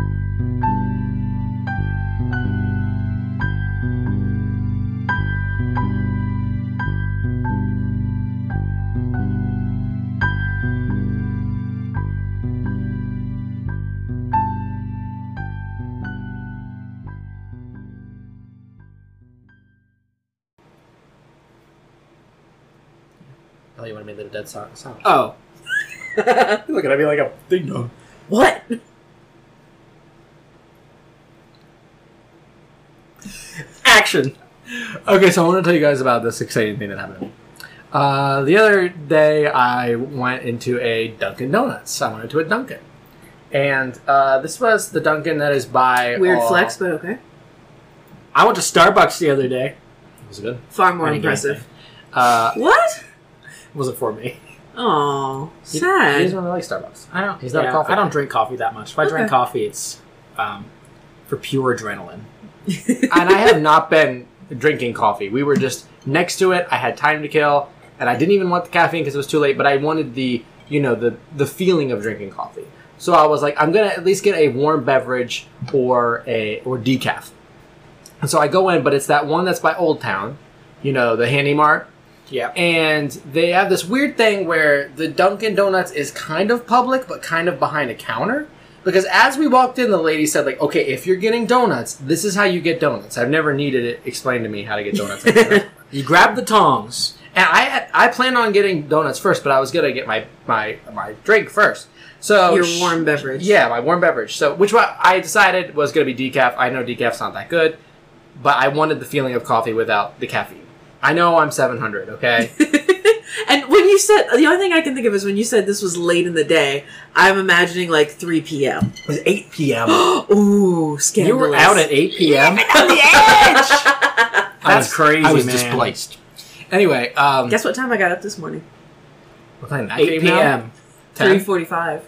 Oh, you want to make a dead so- sound? Oh, looking at me like a ding dong. what? Action. Okay, so I want to tell you guys about this exciting thing that happened. Uh, the other day, I went into a Dunkin' Donuts. I went into a Dunkin'. And uh, this was the Dunkin' that is by. Weird uh, flex, but okay. I went to Starbucks the other day. Was it good? Far more Renegade impressive. Uh, What? it wasn't for me. Oh, He, he sad. doesn't really like Starbucks. I don't. He's not a yeah, coffee I don't guy. drink coffee that much. If I drink coffee, it's um, for pure adrenaline. And I have not been drinking coffee. We were just next to it. I had time to kill, and I didn't even want the caffeine because it was too late. But I wanted the, you know, the the feeling of drinking coffee. So I was like, I'm gonna at least get a warm beverage or a or decaf. And so I go in, but it's that one that's by Old Town, you know, the Handy Mart. Yeah. And they have this weird thing where the Dunkin' Donuts is kind of public, but kind of behind a counter. Because as we walked in, the lady said, like, okay, if you're getting donuts, this is how you get donuts. I've never needed it explained to me how to get donuts. You grab the tongs. And I I planned on getting donuts first, but I was gonna get my my my drink first. So Your warm beverage. yeah, my warm beverage. So which one I decided was gonna be decaf. I know decaf's not that good, but I wanted the feeling of coffee without the caffeine. I know I'm 700. Okay. and when you said the only thing I can think of is when you said this was late in the day, I'm imagining like 3 p.m. It was 8 p.m. Ooh, scandalous. You were out at 8 p.m. I That's was- crazy, I was man. displaced. Anyway, um, Guess what time I got up this morning? we're playing that 8 p.m. 3:45.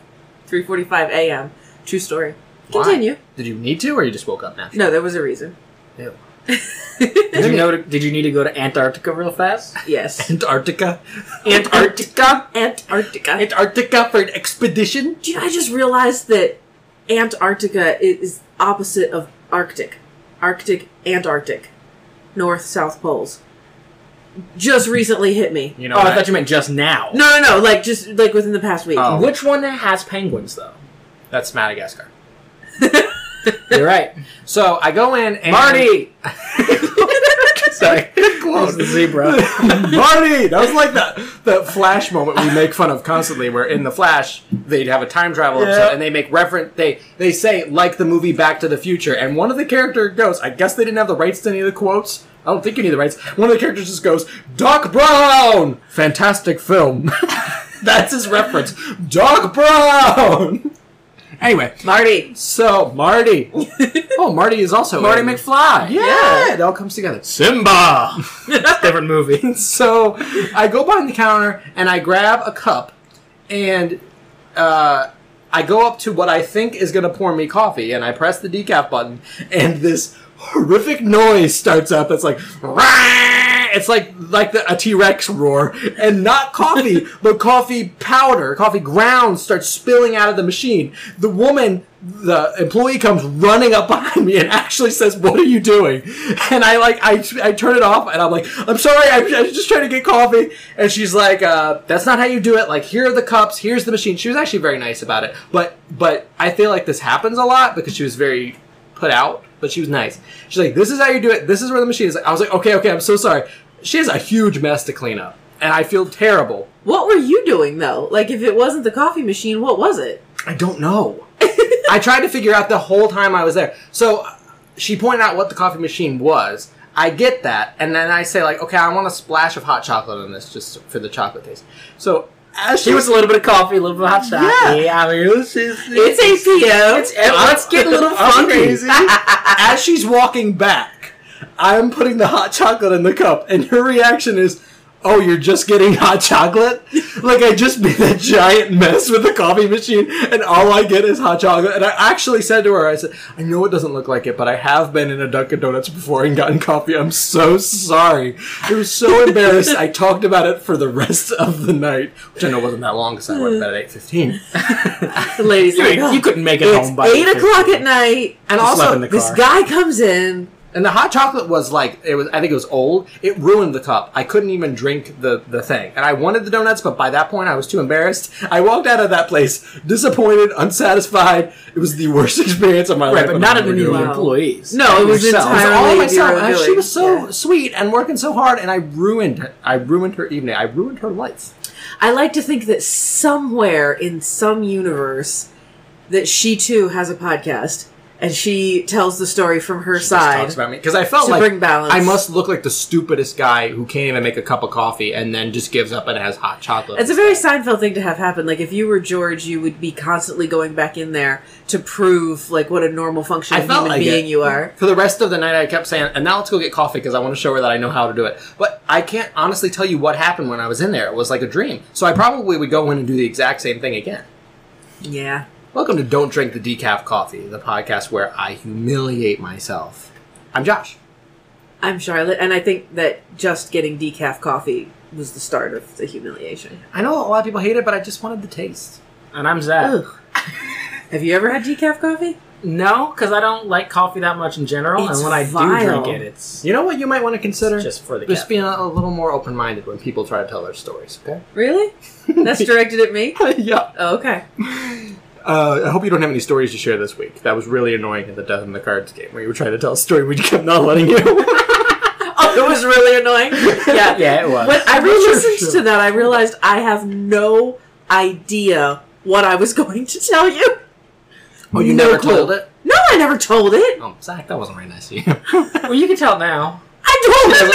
3:45 a.m. True story. Why? Continue. Did you need to, or you just woke up naturally? No, there was a reason. Ew. Did you know? Did you need to go to Antarctica real fast? Yes. Antarctica. Antarctica. Antarctica. Antarctica for an expedition. Do you know, I just realized that Antarctica is opposite of Arctic. Arctic, Antarctic. North, South Poles. Just recently hit me. You know, oh, I thought you meant just now. No, no, no, like just like within the past week. Oh. Which one has penguins though? that's Madagascar. You're right, So I go in and Marty. Sorry, Close the zebra. Marty. That was like that that Flash moment we make fun of constantly. Where in the Flash they'd have a time travel episode Yeah. and they make reference. They they say like the movie Back to the Future, and one of the character goes. I guess they didn't have the rights to any of the quotes. I don't think you need the rights. One of the characters just goes, "Doc Brown, fantastic film." That's his reference. Doc Brown. Anyway, Marty. so Marty. Oh, Marty is also Marty in- McFly. Yeah, yeah, it all comes together. Simba. Different movie. So I go behind the counter and I grab a cup and uh, I go up to what I think is going to pour me coffee and I press the decaf button and this horrific noise starts up. It's like, "Rah!" it's like like the, a T Rex roar and not coffee, but coffee powder, coffee grounds start spilling out of the machine. The woman. The employee comes running up behind me and actually says, "What are you doing?" And I like, I, I turn it off and I'm like, "I'm sorry, I'm, I'm just trying to get coffee." And she's like, uh, "That's not how you do it. Like, here are the cups. Here's the machine." She was actually very nice about it, but but I feel like this happens a lot because she was very put out, but she was nice. She's like, "This is how you do it. This is where the machine is." I was like, "Okay, okay, I'm so sorry." She has a huge mess to clean up, and I feel terrible. What were you doing though? Like if it wasn't the coffee machine, what was it? I don't know. I tried to figure out the whole time I was there. So she pointed out what the coffee machine was. I get that, and then I say like, okay, I want a splash of hot chocolate in this just for the chocolate taste. So as She was a little bit of coffee, a little bit of hot chocolate. Yeah. I mean, it was just, It's 8 p.m. It's, let's get a little funky. as she's walking back, I'm putting the hot chocolate in the cup, and her reaction is, oh, you're just getting hot chocolate? like, I just made that giant mess with the coffee machine, and all I get is hot chocolate. And I actually said to her, I said, I know it doesn't look like it, but I have been in a Dunkin' Donuts before and gotten coffee. I'm so sorry. I was so embarrassed. I talked about it for the rest of the night, which I know wasn't that long because I went to bed at 8.15. The lady's You, like, "Oh, you couldn't make it it's home by eight o'clock at night. And Just also, This guy comes in. And the hot chocolate was like it was. I think it was old. It ruined the cup. I couldn't even drink the the thing. And I wanted the donuts, but by that point I was too embarrassed. I walked out of that place disappointed, unsatisfied. It was the worst experience of my life. Right, but not of the. Wow. employees. No, it was Yourself. It was entirely all of myself. And she was so Yeah. sweet and working so hard, and I ruined. It. I ruined her evening. I ruined her life. I like to think that somewhere in some universe that she too has a podcast and she tells the story from her Just side. talks about me because I felt to like bring balance. I must look like the stupidest guy who can't even make a cup of coffee and then just gives up and has hot chocolate. It's a very Seinfeld thing to have happen. Like if you were George, you would be constantly going back in there to prove like what a normal functioning human like being it. you are. For the rest of the night, I kept saying, and now let's go get coffee because I want to show her that I know how to do it. But I can't honestly tell you what happened when I was in there. It was like a dream. So I probably would go in and do the exact same thing again. Yeah. Welcome to Don't Drink the Decaf Coffee, the podcast where I humiliate myself. I'm Josh. I'm Charlotte, and I think that just getting decaf coffee was the start of the humiliation. I know a lot of people hate it, but I just wanted the taste. And I'm Zach. Ugh. Have you ever had decaf coffee? No, because I don't like coffee that much in general, It's and when I vile. do drink it, it's You know what you might want to consider? just for the just caffeine. being a, a little more open minded when people try to tell their stories, okay? Really? That's directed at me? yeah. Oh, okay. Uh, I hope you don't have any stories to share this week. That was really annoying in the Death in the Cards game where you were trying to tell a story, we kept not letting you. Oh, it was really annoying. Yeah. Yeah, it was. When I re-listened sure. to that, I realized I have no idea what I was going to tell you. oh, you No never clue. told it? No, I never told it. Oh, Zach, that wasn't very nice of you. well, you can tell now. I don't remember.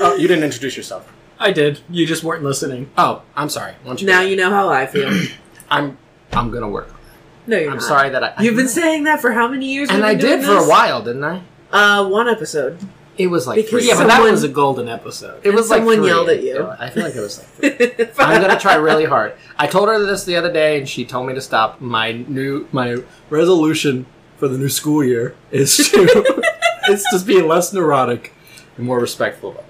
oh, you didn't introduce yourself. I did. You just weren't listening. Oh, I'm sorry. Why don't you now you know how I feel. I'm I'm gonna work. No, you're I'm not. sorry that I. You've been saying that for how many years? and we've I been did doing for a this? while, didn't I? Uh, one episode. It was like Because three. Yeah, but that Someone- was a golden episode. it was like someone three. yelled at you. I feel like it was like. Three. I'm gonna try really hard. I told her this the other day, and she told me to stop. My new my resolution for the new school year is to is just be less neurotic and more respectful of others.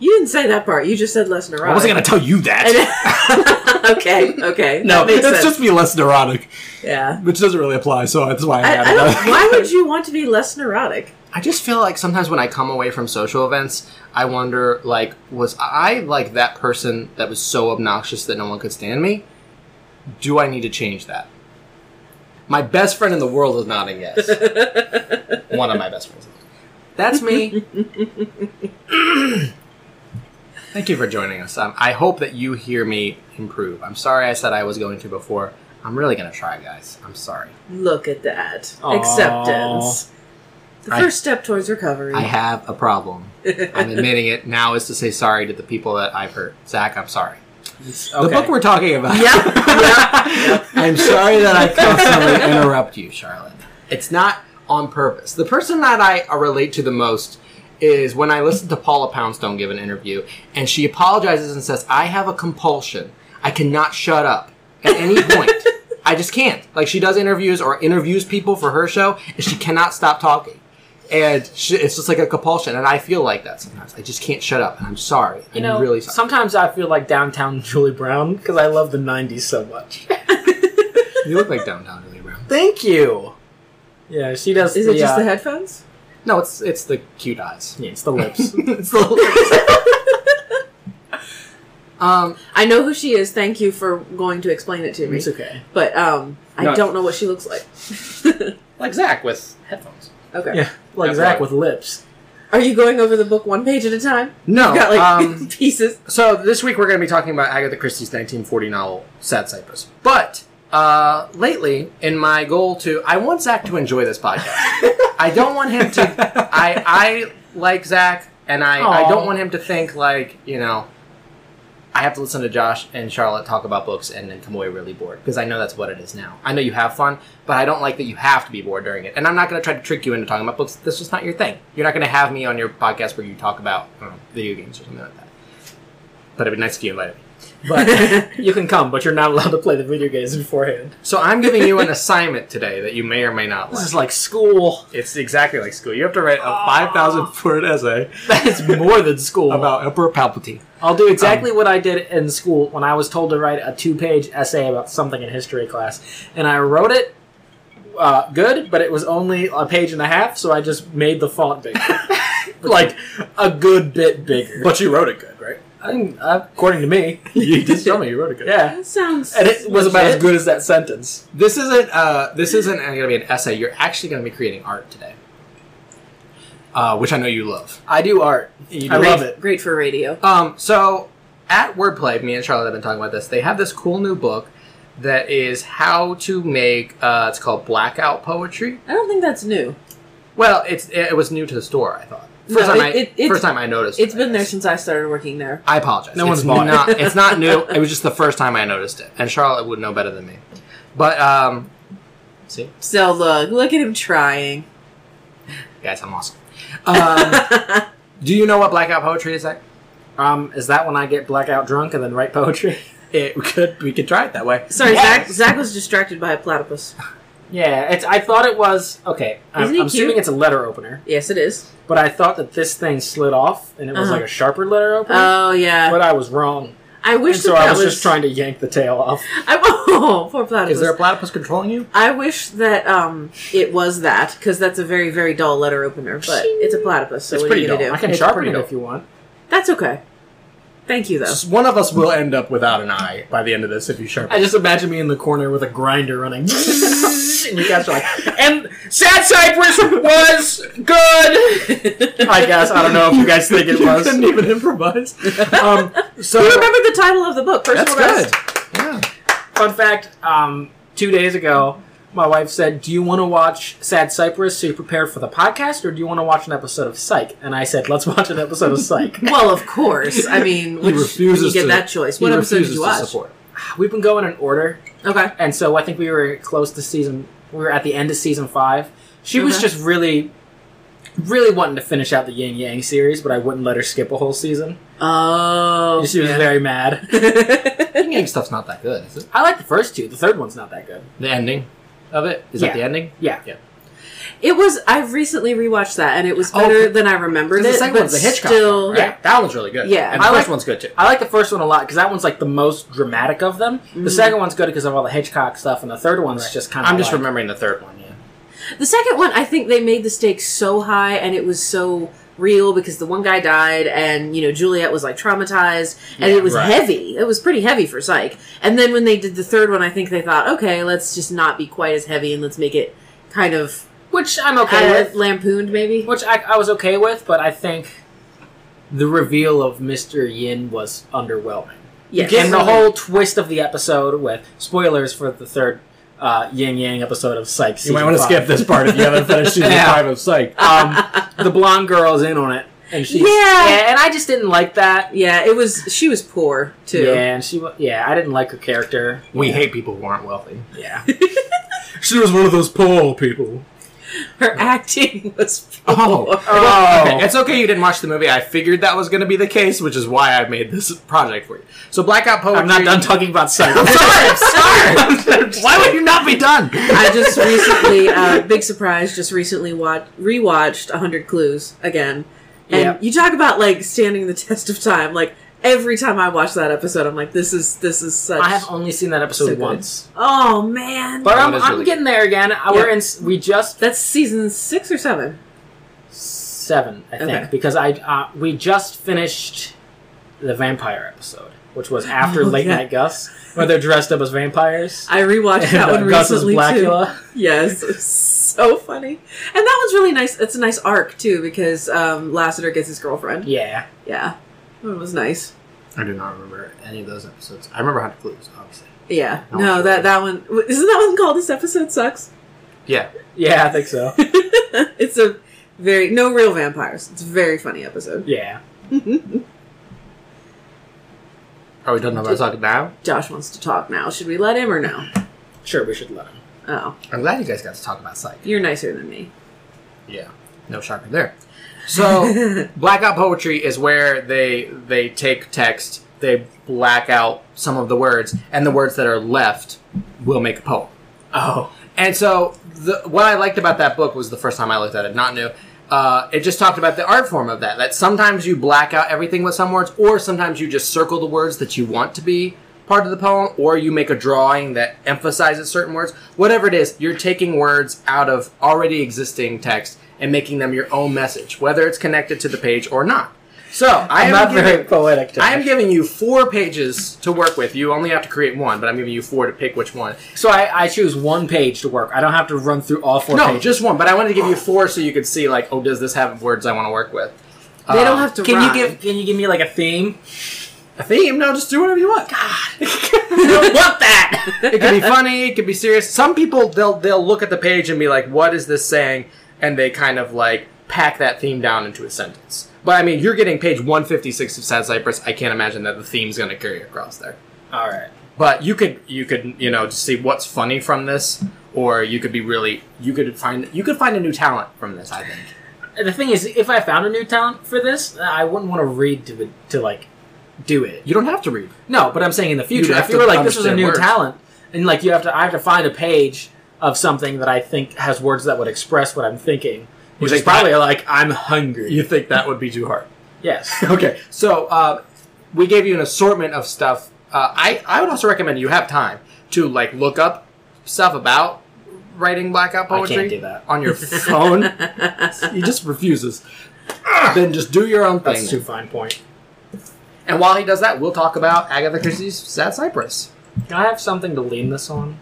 You didn't say that part. You just said less neurotic. I wasn't gonna tell you that. okay, okay. no, that makes it's sense. just be less neurotic, yeah. which doesn't really apply. So that's why I, I, added I don't, that. why would you want to be less neurotic? I just feel like sometimes when I come away from social events, I wonder like, was I like that person that was so obnoxious that no one could stand me? Do I need to change that? My best friend in the world is nodding yes. One of my best friends. That's me. Thank you for joining us. Um, I hope that you hear me improve. I'm sorry I said I was going to before. I'm really going to try, guys. I'm sorry. Look at that. Aw. Acceptance. The I- first step towards recovery. I have a problem. I'm admitting it now is to say sorry to the people that I've hurt. Zach, I'm sorry. The book we're talking about. yeah, yeah. I'm sorry that I constantly interrupt you, Charlotte. It's not on purpose. The person that I uh, relate to the most is when I listen to Paula Poundstone give an interview, and she apologizes and says, "I have a compulsion. I cannot shut up at any point. I just can't." Like she does interviews or interviews people for her show, and she cannot stop talking. And she, it's just like a compulsion, and I feel like that sometimes. I just can't shut up, and I'm sorry. You I'm know, really sorry. sometimes I feel like downtown Julie Brown because I love the '90s so much. you look like downtown Julie Brown. Thank you. Yeah, she does. Is it just uh, the headphones? No, it's it's the cute eyes. Yeah, it's the lips. it's the lips. um, I know who she is. Thank you for going to explain it to me. it's okay. But um, I No. don't know what she looks like. like Zach with headphones. okay. Yeah, like That's Zach right. with lips. Are you going over the book one page at a time? No, You've got like um, pieces. so this week we're going to be talking about Agatha Christie's 1940 novel Sad Cypress. But uh, lately, in my goal to, I want Zach to enjoy this podcast. I don't want him to. I I like Zach, and I I don't want him to think like you know. I have to listen to Josh and Charlotte talk about books and then come away really bored because I know that's what it is now. I know you have fun, but I don't like that you have to be bored during it. And I'm not going to try to trick you into talking about books. This is not your thing. You're not going to have me on your podcast where you talk about I don't know, video games or something like that. But it'd be nice if you invited me. But you can come, but you're not allowed to play the video games beforehand. So I'm giving you an assignment today that you may or may not This like. is like school. It's exactly like school. You have to write a 5,000 word essay That's more than school. about Emperor Palpatine. I'll do exactly what I did in school when I was told to write a two-page essay about something in history class, and I wrote it uh, good, but it was only a page and a half, so I just made the font bigger, like a good bit bigger. But you wrote it good, right? I think, uh, according to me, you did tell me you wrote it good. yeah, That sounds. and it was about as legit. good as that sentence. This isn't. Uh, this isn't going to be an essay. You're actually going to be creating art today, uh, which I know you love. I do art. You I do. love it. Great for radio. Um, so at Wordplay, me and Charlotte have been talking about this. They have this cool new book that is how to make. Uh, it's called Blackout Poetry. I don't think that's new. Well, it's it was new to the store. I thought No, first time it- I it- it's- first time I noticed. It's it, been there since I started working there. I apologize. No It's one's bought it. not, It's not new. It was just the first time I noticed it, and Charlotte would know better than me. But um, see, So look, look at him trying. guys, I'm awesome. Um, do you know what blackout poetry is? Like? Um, is that when I get blackout drunk and then write poetry? It we could we could try it that way. Sorry, Yes! Zach. Zach was distracted by a platypus. Yeah, it's. I thought it was okay. I'm, Isn't he I'm assuming cute? it's a letter opener, Yes, it is. But I thought that this thing slid off and it was Uh-huh. like a sharper letter opener. Oh yeah. but I was wrong, I wish and so that, I was, was just trying to yank the tail off. I, oh, poor platypus. Is there a platypus controlling you? I wish that um it was that because that's a very very dull letter opener, but it's a platypus. So It's what are pretty you gonna dull. do? I can It's sharpen it dope. if you want. That's okay. Thank you though. S- One of us will end up without an eye by the end of this if you sharpen. I just imagine me in the corner with a grinder running, and you guys are like, "And Sad Cypress was good." I guess I don't know if you guys think it was. couldn't even improvise. Um, so You remember the title of the book? that's Personal good. best. Yeah. Fun fact: um, two days ago, my wife said, "Do you want to watch Sad Cypress so you're prepared for the podcast, or do you want to watch an episode of Psych?" And I said, "Let's watch an episode of Psych." Well, of course. I mean, which, refuses you get to- that choice. What episode did you watch? support. We've been going in order, Okay. and so I think we were close to season. We were at the end of season five. She was just really, really wanting to finish out the Yin Yang series, but I wouldn't let her skip a whole season. Oh. She was very mad. Yin Yang stuff's not that good, is it? I like the first two. The third one's not that good. The ending of it is Yeah. that the ending? Yeah. Yeah. It was. I've recently rewatched that, and it was Oh, better than I remembered it. the second one's the Hitchcock. still, one, right? that one's really good. Yeah. and the I first like- one's good too. I like the first one a lot because that one's like the most dramatic of them. The Mhm. second one's good because of all the Hitchcock stuff, and the third one's Right. just kind of. I'm just like, remembering the third one. Yeah. The second one, I think they made the stakes so high, and it was so real because the one guy died, and you know Juliet was like traumatized, and Yeah, it was right. heavy. It was pretty heavy for Psych. And then when they did the third one, I think they thought, okay, let's just not be quite as heavy, and let's make it kind of which I'm okay uh, with. lampooned, maybe. Which I, I was okay with, but I think the reveal of Mr. Yin was underwhelming. Yes. and the whole twist of the episode with spoilers for the third uh, Yin Yang episode of Psych. You might want to skip this part if you haven't finished season Yeah. five of Psych. Um, the blonde girl is in on it, and she's Yeah. and I just didn't like that. Yeah, it was. She was poor too. Yeah, and she yeah, I didn't like her character. We yeah. hate people who aren't wealthy. Yeah, She was one of those poor people. Her acting was. Poor. Oh. Oh. Okay, it's okay you didn't watch the movie. I figured that was going to be the case, which is why I made this project for you. So Blackout Poetry. I'm not done talking about Psych. I'm sorry. I'm sorry. why would you not be done? I just recently, uh, big surprise, just recently watched, rewatched 100 Clues again. And Yep. you talk about, like, standing the test of time. Like, every time I watch that episode, I'm like, this is, this is such... I have only seen that episode So once, Oh, man. but That I'm, I'm really getting there again. Uh, We're in. We just That's season six or seven. seven, I think, Okay. because I uh, we just finished the vampire episode, which was after Oh, Late yeah. Night Gus, where they're dressed up as vampires. I rewatched that And, uh, one Gus is recently, too. Yes, it's so funny. And that one's really nice. It's a nice arc, too, because um, Lassiter gets his girlfriend. Yeah, Yeah. Oh, it was nice. I do not remember any of those episodes. I remember Hundred Clues, obviously. Yeah. Oh, no, that, that one... Isn't that one called This Episode Sucks? Yeah. yeah, I think so. it's a very no real vampires. It's a very funny episode. Yeah, All Are we done about talking now? Josh wants to talk now. Should we let him or no? Sure, we should let him. Oh, I'm glad you guys got to talk about psych. you're nicer than me. Yeah, no shocker there. So, blackout poetry is where they they take text, they black out some of the words, and the words that are left will make a poem. Oh, And so, the, what I liked about that book was the first time I looked at it, not new. Uh, it just talked about the art form of that. That sometimes you black out everything with some words, or sometimes you just circle the words that you want to be part of the poem, or you make a drawing that emphasizes certain words. Whatever it is, you're taking words out of already existing text and making them your own message, whether it's connected to the page or not. So I I'm am not giving- very poetic. I am giving you four pages to work with. You only have to create one, but I'm giving you four to pick which one. so I, I choose one page to work. I don't have to run through all four no, pages. just one. But I wanted to give you four so you could see, like, oh, does this have words I want to work with? They Um, don't have to Can rhyme. you give Can you give me like a theme? a theme. No, just do whatever you want. God, I don't want that. it could be funny. It could be serious. Some people they'll they'll look at the page and be like, "What is this saying?" And they kind of like pack that theme down into a sentence. But I mean, you're getting page 156 of Sad Cypress. I can't imagine that the theme's going to carry across there. all right. But you could you could you know just see what's funny from this, or you could be really you could find you could find a new talent from this. I think. The thing is, if I found a new talent for this, I wouldn't want to read to it- to like do it. You don't have to read. No, but I'm saying in the future, have if you were like, this was a new words. talent, and like you have to, I have to find a page of something that I think has words that would express what I'm thinking, which is think that- probably like I'm hungry. You think that would be too hard? yes. okay, so uh, we gave you an assortment of stuff. Uh, I I would also recommend you have time to like look up stuff about writing blackout poetry can't do that. on your phone. he just refuses. then just do your own thing. That's too fine point. and while he does that, we'll talk about Agatha Christie's Sad Cypress. Can I have something to lean this on?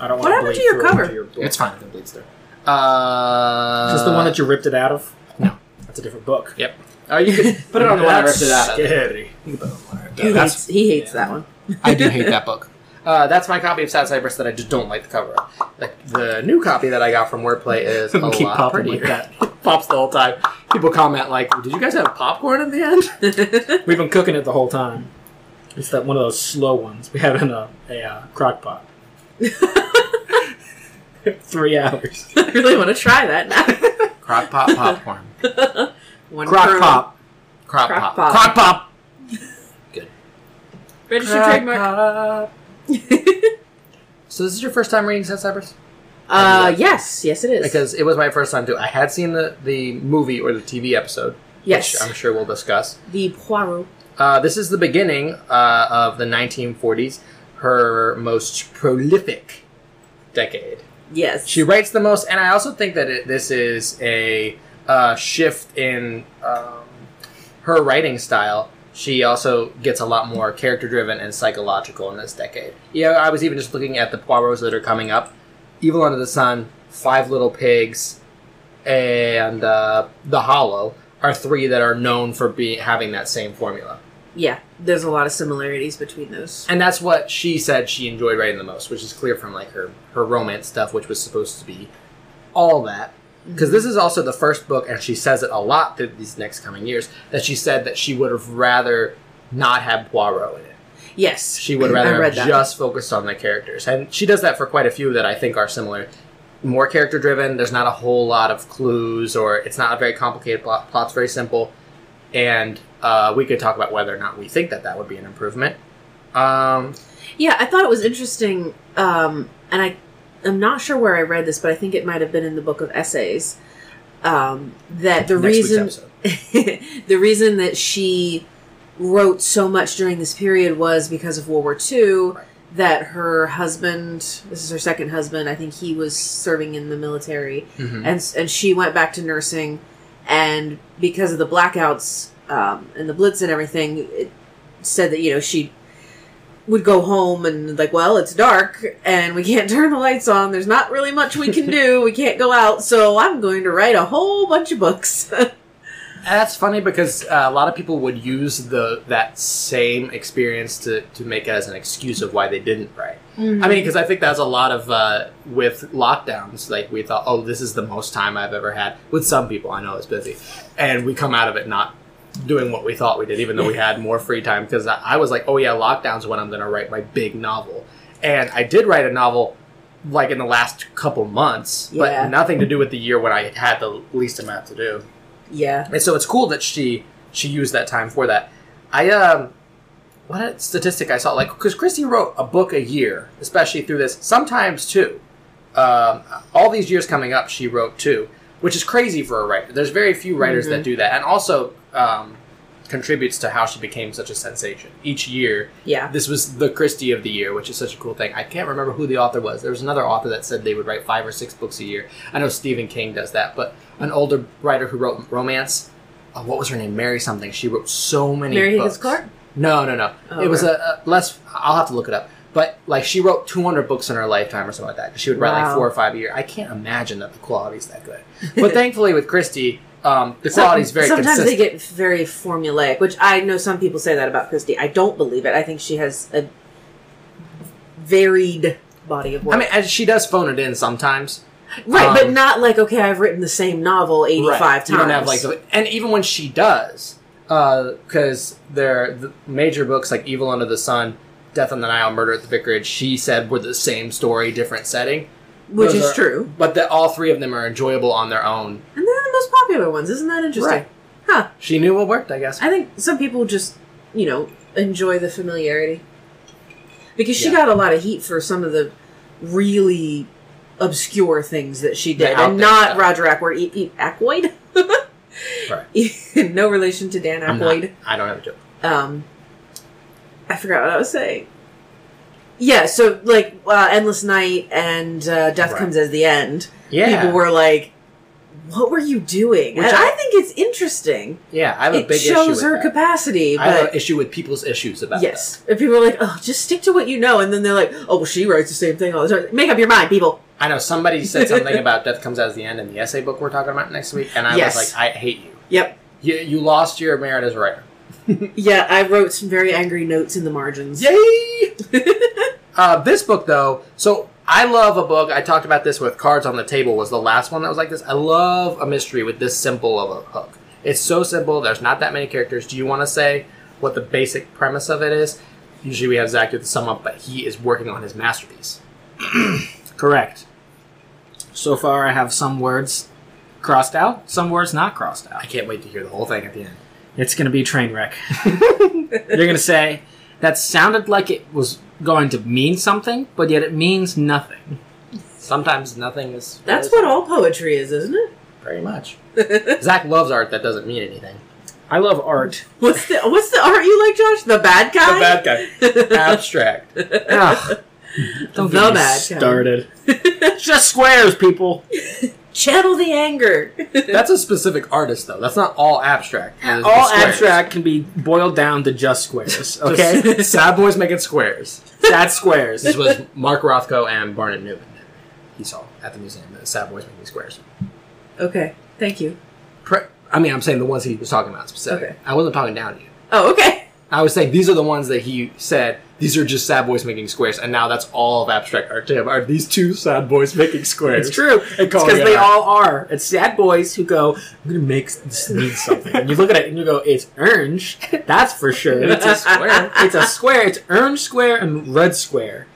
I don't want What happened to your cover? your book. It's fine if it bleeds through. Uh, Is this the one that you ripped it out of? No. That's a different book. Yep. Oh, you could put it on the one I ripped it out of. Scary. You can put it on the one I ripped it He out hates, he hates that one. I do hate that book. Uh, that's my copy of Sad Cypress that I just don't like the cover of. Like the new copy that I got from Wordplay is a Keep lot popping prettier. like that. Pops the whole time. People comment like, "Did you guys have popcorn at the end?" We've been cooking it the whole time. It's that one of those slow ones we have in a, a uh, crock pot. Three hours. I really want to try that now. Crock pot popcorn. One Crock kernel. pop. Crock, Crock pop. pop. Crock pop. Registered trademark. pop. So this is your first time reading Sad Cypress? uh, yes, yes, it is. Because it was my first time too. I had seen the, the movie or the TV episode, yes, which I'm sure we'll discuss. the Poirot. Uh, this is the beginning uh, of the 1940s, her most prolific decade. Yes, She writes the most, and I also think that it, this is a uh, shift in um, her writing style. She also gets a lot more character driven and psychological in this decade. Yeah, I was even just looking at the Poirots that are coming up Evil Under the Sun, Five Little Pigs, and uh, The Hollow are three that are known for being having that same formula. yeah. There's a lot of similarities between those. and that's what she said she enjoyed writing the most, which is clear from like her her romance stuff, which was supposed to be all that. Because mm-hmm. this is also the first book, and she says it a lot through these next coming years that she said that she would have rather not have Poirot in it. Yes, She would rather have that. just focused on the characters, and she does that for quite a few that I think are similar. More character driven. There's not a whole lot of clues, or it's not a very complicated plot. Plot's very simple, and uh, we could talk about whether or not we think that that would be an improvement. Um, Yeah, I thought it was interesting, um, and I am not sure where I read this, but I think it might have been in the book of essays. Um, that the reason the reason that she wrote so much during this period was because of World War II. Right. That her husband, this is her second husband, I think he was serving in the military, Mhm. and and she went back to nursing, and because of the blackouts um, and the blitz and everything, it said that you know she would go home and like, well, it's dark and we can't turn the lights on. There's not really much we can do. We can't go out, so I'm going to write a whole bunch of books. That's funny because uh, a lot of people would use the that same experience to, to make it as an excuse of why they didn't write. I mean, because I think that's a lot of uh, with lockdowns. Like we thought, oh, this is the most time I've ever had. With some people, I know it's busy, and we come out of it not doing what we thought we did, even though we had more free time. Because I, I was like, oh yeah, lockdown's when I'm going to write my big novel, and I did write a novel like in the last couple months, Yeah. but nothing to do with the year when I had the least amount to do. Yeah. And so it's cool that she she used that time for that. I um what a statistic I saw like because Christie wrote a book a year, especially through this. Sometimes two. Um, all these years coming up, she wrote two, which is crazy for a writer. There's very few writers that do that, and also um, contributes to how she became such a sensation. Each year, Yeah. this was the Christie of the year, which is such a cool thing. I can't remember who the author was. There was another author that said they would write five or six books a year. I know Stephen King does that, but an older writer who wrote romance, uh, what was her name? Mary something. She wrote so many Mary books. Higgins Clark? No, no, no. Oh, it was okay. a, a less. I'll have to look it up. But like she wrote 200 books in her lifetime or something like that. She would write like four or five a year. I can't imagine that the quality's that good. But thankfully with Christie, um, the Some- quality's very consistent. Sometimes consistent. they get very formulaic, which I know some people say that about Christie. I don't believe it. I think she has a varied body of work. I mean, she does phone it in sometimes. right, um, but not like okay, I've written the same novel eighty-five Right. times. You don't have like, the, and even when she does, because they're the major books like Evil Under the Sun, Death on the Nile, Murder at the Vicarage. She said were the same story, different setting. Which Those is are- true, But that all three of them are enjoyable on their own. and they're the most popular ones. Isn't that interesting? Right. Huh? She knew what worked, I guess. I think some people just, you know, enjoy the familiarity. Because she Yeah. got a lot of heat for some of the really obscure things that she The did, out and there not stuff. Roger Ackroyd. E- e- Ackroyd? Right. no relation to Dan I'm not- Aykroyd. I don't have a joke. Um, I forgot what I was saying. Yeah, so like uh, Endless Night and uh, Death Right. Comes as the End. Yeah. People were like, "What were you doing?" Which and I- I, think it's interesting. yeah, I have a It big issue shows with her that. capacity, I have but an issue with people's issues about Yes. And people are like, oh, just stick to what you know. And then they're like, oh, well, she writes the same thing all the time. Make up your mind, people. that. I know somebody said something about Death Comes as the End in the essay book we're talking about next week, and I Yes. was like, I hate you. Yep. You, you lost your merit as a writer. Yeah, I wrote some very angry notes in the margins. Yay! uh, this book, though, so I love a book. I talked about this with Cards on the Table. Was the last one that was like this. I love a mystery with this simple of a hook. It's so simple. There's not that many characters. Do you want to say what the basic premise of it is? Usually we have Zach do the sum up, but he is working on his masterpiece. Correct. So far, I have some words crossed out, some words not crossed out. I can't wait to hear the whole thing at the end. It's going to be a train wreck. You're going to say that sounded like it was going to mean something, but yet it means nothing. Sometimes nothing is. That's what all poetry is, isn't it? Very much. Zach loves art that doesn't mean anything. I love art. What's the What's the art you like, Josh? The bad guy. The bad guy. Abstract. Ugh. Don't The get me bad started. It's just squares, people. Channel the anger. That's a specific artist, though. That's not all abstract. It's All squares. abstract can be boiled down to just squares. Okay, Just sad boys making squares. sad squares. This was Mark Rothko and Barnett Newman. He saw at the museum. The sad boys making squares. okay, thank you. Pre- I mean, I'm saying the ones he was talking about specifically. Okay. I wasn't talking down to you. Oh, okay. I was saying these are the ones that he said. These are just sad boys making squares, and now that's all of abstract art to him. Are these two sad boys making squares? It's true. It's because it they all are. It's sad boys who go, I'm going to make this mean something. and you look at it and you go, it's orange. That's for sure. It's a square. It's a square. It's orange square and red square.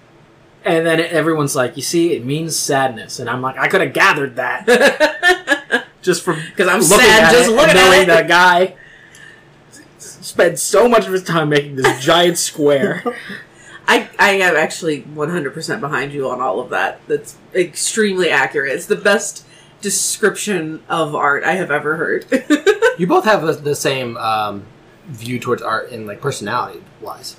And then everyone's like, you see, it means sadness. And I'm like, I could have gathered that just from Because I'm looking sad at just looking at knowing it. that guy spent so much of his time making this giant square. I, I am actually 100% behind you on all of that. That's extremely accurate. It's the best description of art I have ever heard. You both have the, the same um, view towards art in like personality wise,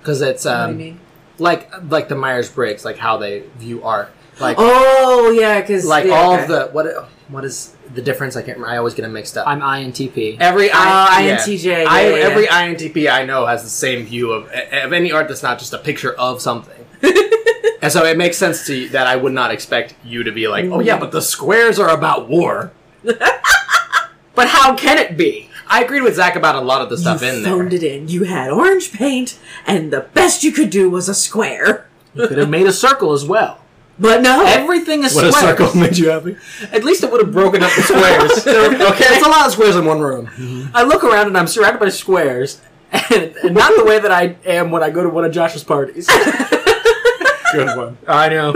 because it's What do um, you mean? like like the Myers Briggs, like how they view art. Like Oh, yeah, because. like all of the what what is the difference? I can't. remember. I always get them mixed up. I'm INTP. every Uh, I, yeah. INTJ. Yeah, I, yeah, yeah. every INTP I know has the same view of of any art that's not just a picture of something. and so it makes sense to you that I would not expect you to be like, oh yeah, but the squares are about war. But how can it be? I agreed with Zach about a lot of the stuff you in there. phoned it in. You had orange paint, and the best you could do was a square. You could have made a circle as well. But no, Everything is What a circle made you happy. At least it would have broken up the squares. Okay, it's a lot of squares in one room. I look around and I'm surrounded by squares, and, and not the way that I am when I go to one of Josh's parties. Good one. I know.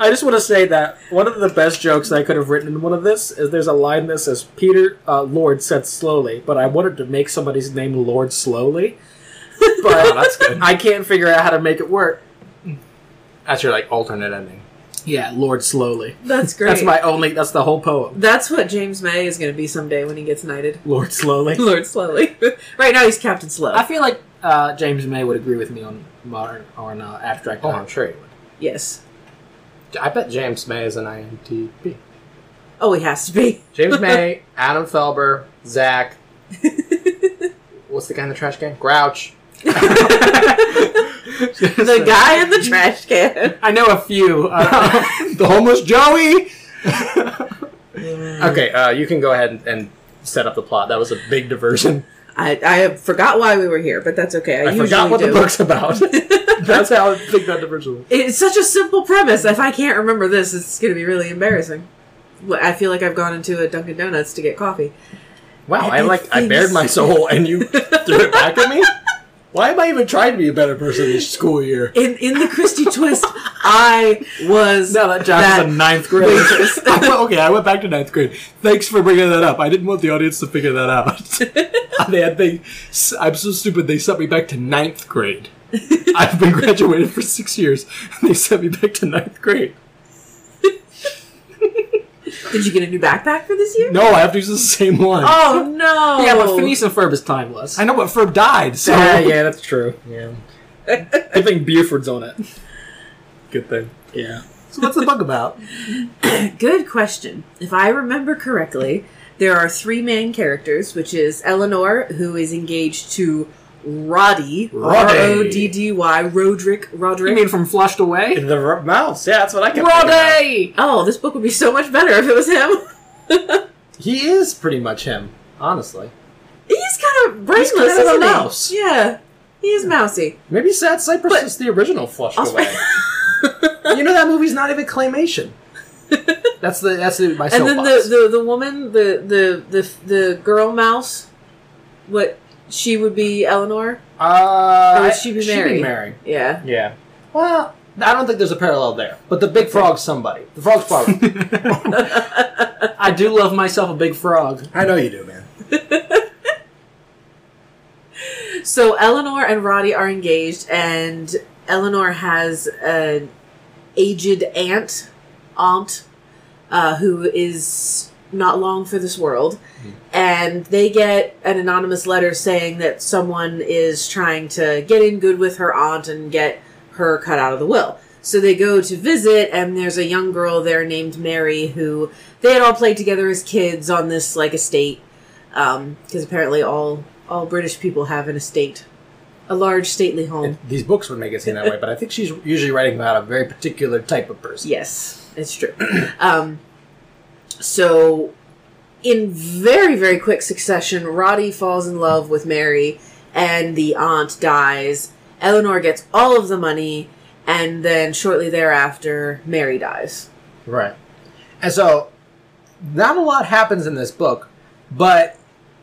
I just want to say that one of the best jokes I could have written in one of this is there's a line that says Peter uh, Lord said slowly, but I wanted to make somebody's name Lord slowly, but Oh, that's good. I can't figure out how to make it work. That's your like alternate ending. Yeah, Lord slowly. that's great. That's my only. That's the whole poem. That's what James May is going to be someday when he gets knighted. Lord slowly. Lord Slowly. right now he's Captain Slow. I feel like uh, James May would agree with me on modern on uh, abstract. Oh, art. I'm sure you would. yes. I bet James May is an INTP. Oh, he has to be. James May, Adam Felber, Zach. What's the guy in the trash can? Grouch. the guy in the trash can. I know a few. Uh, the homeless Joey. okay, uh, you can go ahead and, and set up the plot. That was a big diversion. I, I forgot why we were here, but that's okay. I, I usually forgot what do. the book's about. That's how I think that diversion was. It's such a simple premise. If I can't remember this, it's going to be really embarrassing. I feel like I've gone into a Dunkin' Donuts to get coffee. Wow, I And like I bared my soul and you threw it back at me. Why am I even trying to be a better person this school year? In in the Christie twist, I was No, that Josh that is in ninth grade. waitress. I went- oh, okay, I went back to ninth grade. Thanks for bringing that up. I didn't want the audience to figure that out. they had, they, I'm so stupid. They sent me back to ninth grade. I've been graduated for six years, and they sent me back to ninth grade. Did you get a new backpack for this year? No, I have to use the same one. Oh no! yeah, but Phineas and Ferb is timeless. I know, but Ferb died, so Yeah, yeah, that's true. Yeah. I think Buford's on it. good thing. Yeah. So what's the book about? Good question. If I remember correctly, there are three main characters, which is Eleanor, who is engaged to Roddy, R Roddy. O D D Y, Roderick, You Roderick. mean from Flushed Away? The r- mouse. Yeah, that's what I kept. Roddy! oh, this book would be so much better if it was him. He is pretty much him, honestly. He's kind of brainless, He's kind of a isn't he? mouse. Yeah, he is mousy. Maybe Sad Cypress But- is the original Flushed I'll- Away. you know that movie's not even claymation. That's the that's the, my and then the, the the woman, the the the the girl mouse, what she would be Eleanor. Uh, Or would she be she'd Mary? Mary. Yeah. Yeah. Well, I don't think there's a parallel there. But the big frog's somebody. The frog's probably. I do love myself a big frog. I know you do, man. So Eleanor and Roddy are engaged, and Eleanor has an aged aunt, aunt, uh, who is not long for this world, and they get an anonymous letter saying that someone is trying to get in good with her aunt and get her cut out of the will. So they go to visit, and there's a young girl there named Mary who they had all played together as kids on this like estate, because apparently all all British people have an estate, a large stately home. These books would make it seem that way, but I think she's usually writing about a very particular type of person. Yes, it's true. um, so, in very, very quick succession, Roddy falls in love with Mary, and the aunt dies. Eleanor gets all of the money, and then shortly thereafter, Mary dies. Right. And so, not a lot happens in this book, but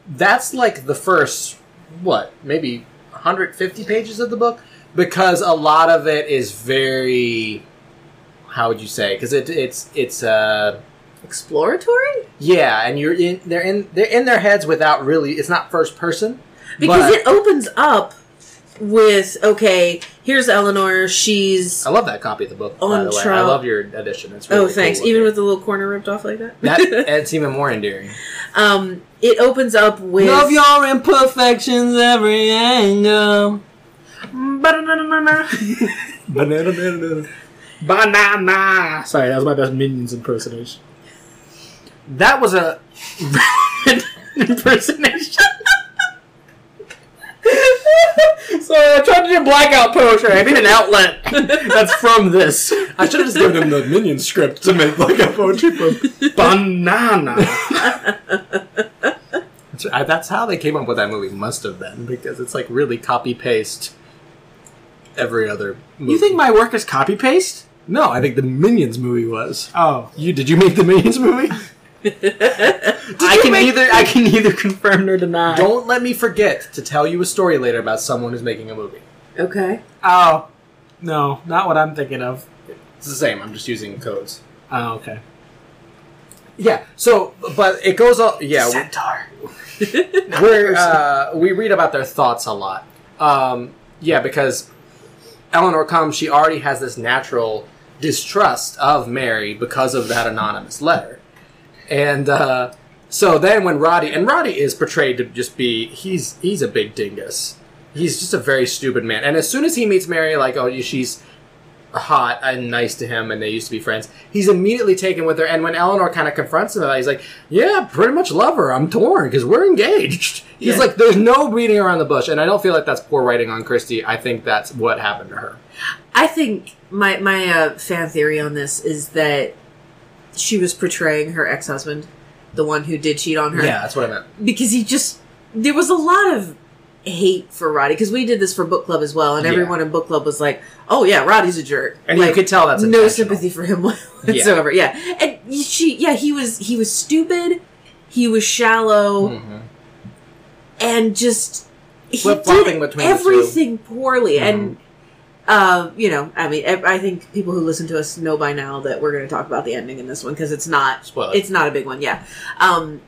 that's like the first, what, maybe 150 pages of the book? Because a lot of it is very, how would you say? Because it, it's, it's, uh, Exploratory? yeah, and you're in, they're in, they're in their heads without really, it's not first person. Because but- it opens up with okay, here's Eleanor. She's I love that copy of the book, by On the way. I love your edition. It's really oh, thanks. cool Even with the little corner ripped off like that. that, it's even more endearing. um, it opens up with Love your imperfections every angle. Banana. Banana, banana. Banana. Sorry, that was my best Minions impersonation. That was a impersonation. Sorry, I tried to do blackout poetry. I need an outlet. That's from this. I should have just given him the minion script to make like a poetry book. Banana. That's, I- that's how they came up with that movie. Must have been because it's like really copy paste every other movie. You think my work is copy paste? No, I think the Minions movie was. Oh, You did you make the Minions movie? I can make- neither I can neither confirm nor deny. Don't let me forget to tell you a story later about someone who's making a movie. Okay. Oh, no, not what I'm thinking of. It's the same. I'm just using codes. Oh, okay. Yeah. So, but it goes all. Yeah. Centaur. we're uh, we read about their thoughts a lot. Um, yeah, because Eleanor comes, she already has this natural distrust of Mary because of that anonymous letter, and uh, so then when Roddy and Roddy is portrayed to just be he's he's a big dingus. He's just a very stupid man, and as soon as he meets Mary, like oh she's hot and nice to him and they used to be friends he's immediately taken with her. And when eleanor kind of confronts him about it he's like yeah pretty much love her. I'm torn because we're engaged. He's Yeah. like there's no beating around the bush. And i don't feel like that's poor writing on christie i think that's what happened to her. I think my my uh, fan theory on this is that she was portraying her ex husband, the one who did cheat on her. yeah that's what i meant because he just there was a lot of hate for Roddy because we did this for book club as well, and Yeah. everyone in book club was like, "Oh yeah, Roddy's a jerk," and like, you could tell that's no sympathy for him whatsoever. Yeah. and she, yeah, he was he was stupid, he was shallow, Mhm. and just he did between the two. everything poorly, Mhm. and. Uh, you know, I mean, I I think people who listen to us know by now that we're going to talk about the ending in this one because it's not Spoiler. it's not a big one, yeah. Um,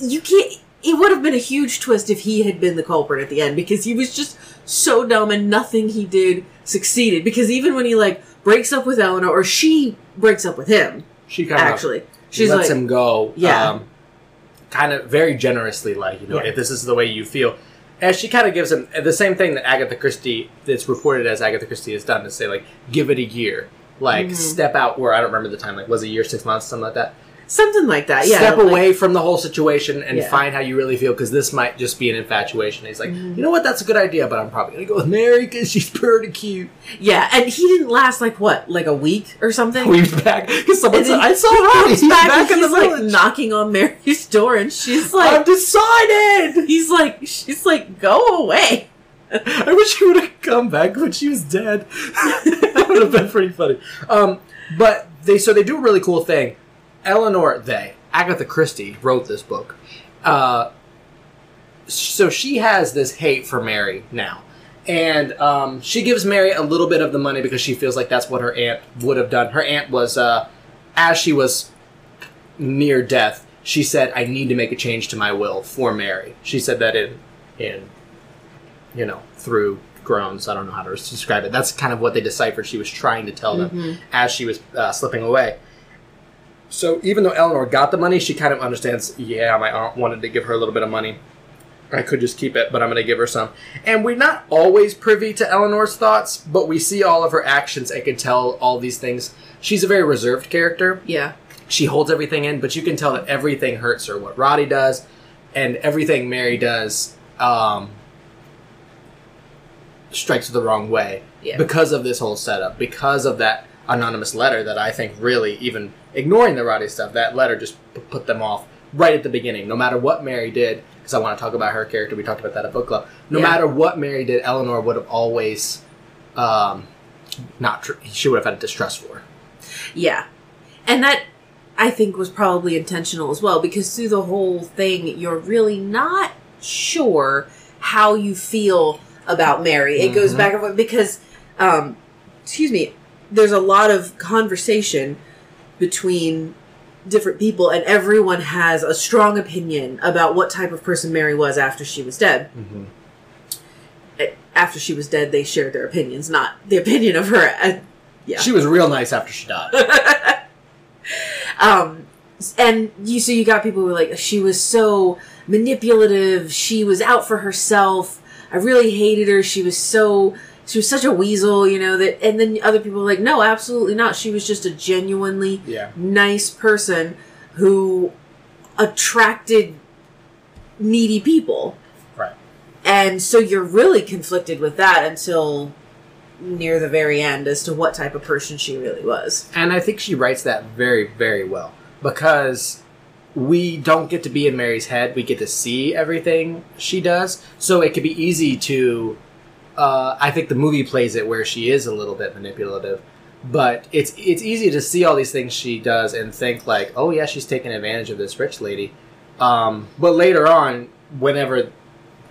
you can't. It would have been a huge twist if he had been the culprit at the end because he was just so dumb and nothing he did succeeded. Because even when he like breaks up with Eleanor or she breaks up with him, she kind actually, of she's lets like, him go Yeah. um, kind of very generously like you know Yeah. if this is the way you feel and she kind of gives him the same thing that agatha christie that's reported as agatha christie has done to say like give it a year like Mhm. step out where i don't remember the time like was it a year six months something like that something like that. Yeah, step like- away from the whole situation and Yeah. find how you really feel because this might just be an infatuation he's like Mhm. you know what that's a good idea but i'm probably gonna go with mary because she's pretty cute Yeah, and he didn't last like what, like a week or something. we back because someone said i saw Roddy. he's back, back, and in the he's like village knocking on Mary's door, and she's like, i've decided he's like, she's like, go away. I wish she would have come back when she was dead. that would have been pretty funny. Um, but they so they do a really cool thing. Eleanor, they Agatha Christie wrote this book. Uh, so she has this hate for Mary now, and um, she gives Mary a little bit of the money because she feels like that's what her aunt would have done. Her aunt was uh, as she was near death. She said, "I need to make a change to my will for Mary." She said that in in you know, through groans. I don't know how to describe it. That's kind of what they deciphered she was trying to tell them Mhm. as she was uh, slipping away. So even though Eleanor got the money, she kind of understands, yeah, my aunt wanted to give her a little bit of money. I could just keep it, but I'm going to give her some. And we're not always privy to Eleanor's thoughts, but we see all of her actions and can tell all these things. She's a very reserved character Yeah, she holds everything in, but you can tell that everything hurts her. What Roddy does, and everything Mary does, um, strikes her the wrong way Yeah. because of this whole setup, because of that anonymous letter that I think really, even ignoring the Roddy stuff, that letter just p- put them off right at the beginning. No matter what Mary did, because I want to talk about her character, we talked about that at book club. No Yeah. matter what Mary did, Eleanor would have always, um, not tr- she would have had a distrust for. her. Yeah. And that I think was probably intentional as well because through the whole thing you're really not sure how you feel about Mary. It goes Mhm. back and forth because um excuse me, there's a lot of conversation between different people and everyone has a strong opinion about what type of person Mary was after she was dead. Eh, After she was dead, they shared their opinions, not the opinion of her. uh, yeah. She was real nice after she died. um and you so you got people who were like she was so manipulative she was out for herself i really hated her she was so she was such a weasel you know that and then other people were like no absolutely not she was just a genuinely yeah. nice person who attracted needy people Right. and so you're really conflicted with that until near the very end as to what type of person she really was And I think she writes that very, very well because we don't get to be in Mary's head. We get to see everything she does. So it could be easy to. Uh, I think the movie plays it where she is a little bit manipulative. But it's it's easy to see all these things she does and think like, oh yeah, she's taking advantage of this rich lady. Um, but later on, whenever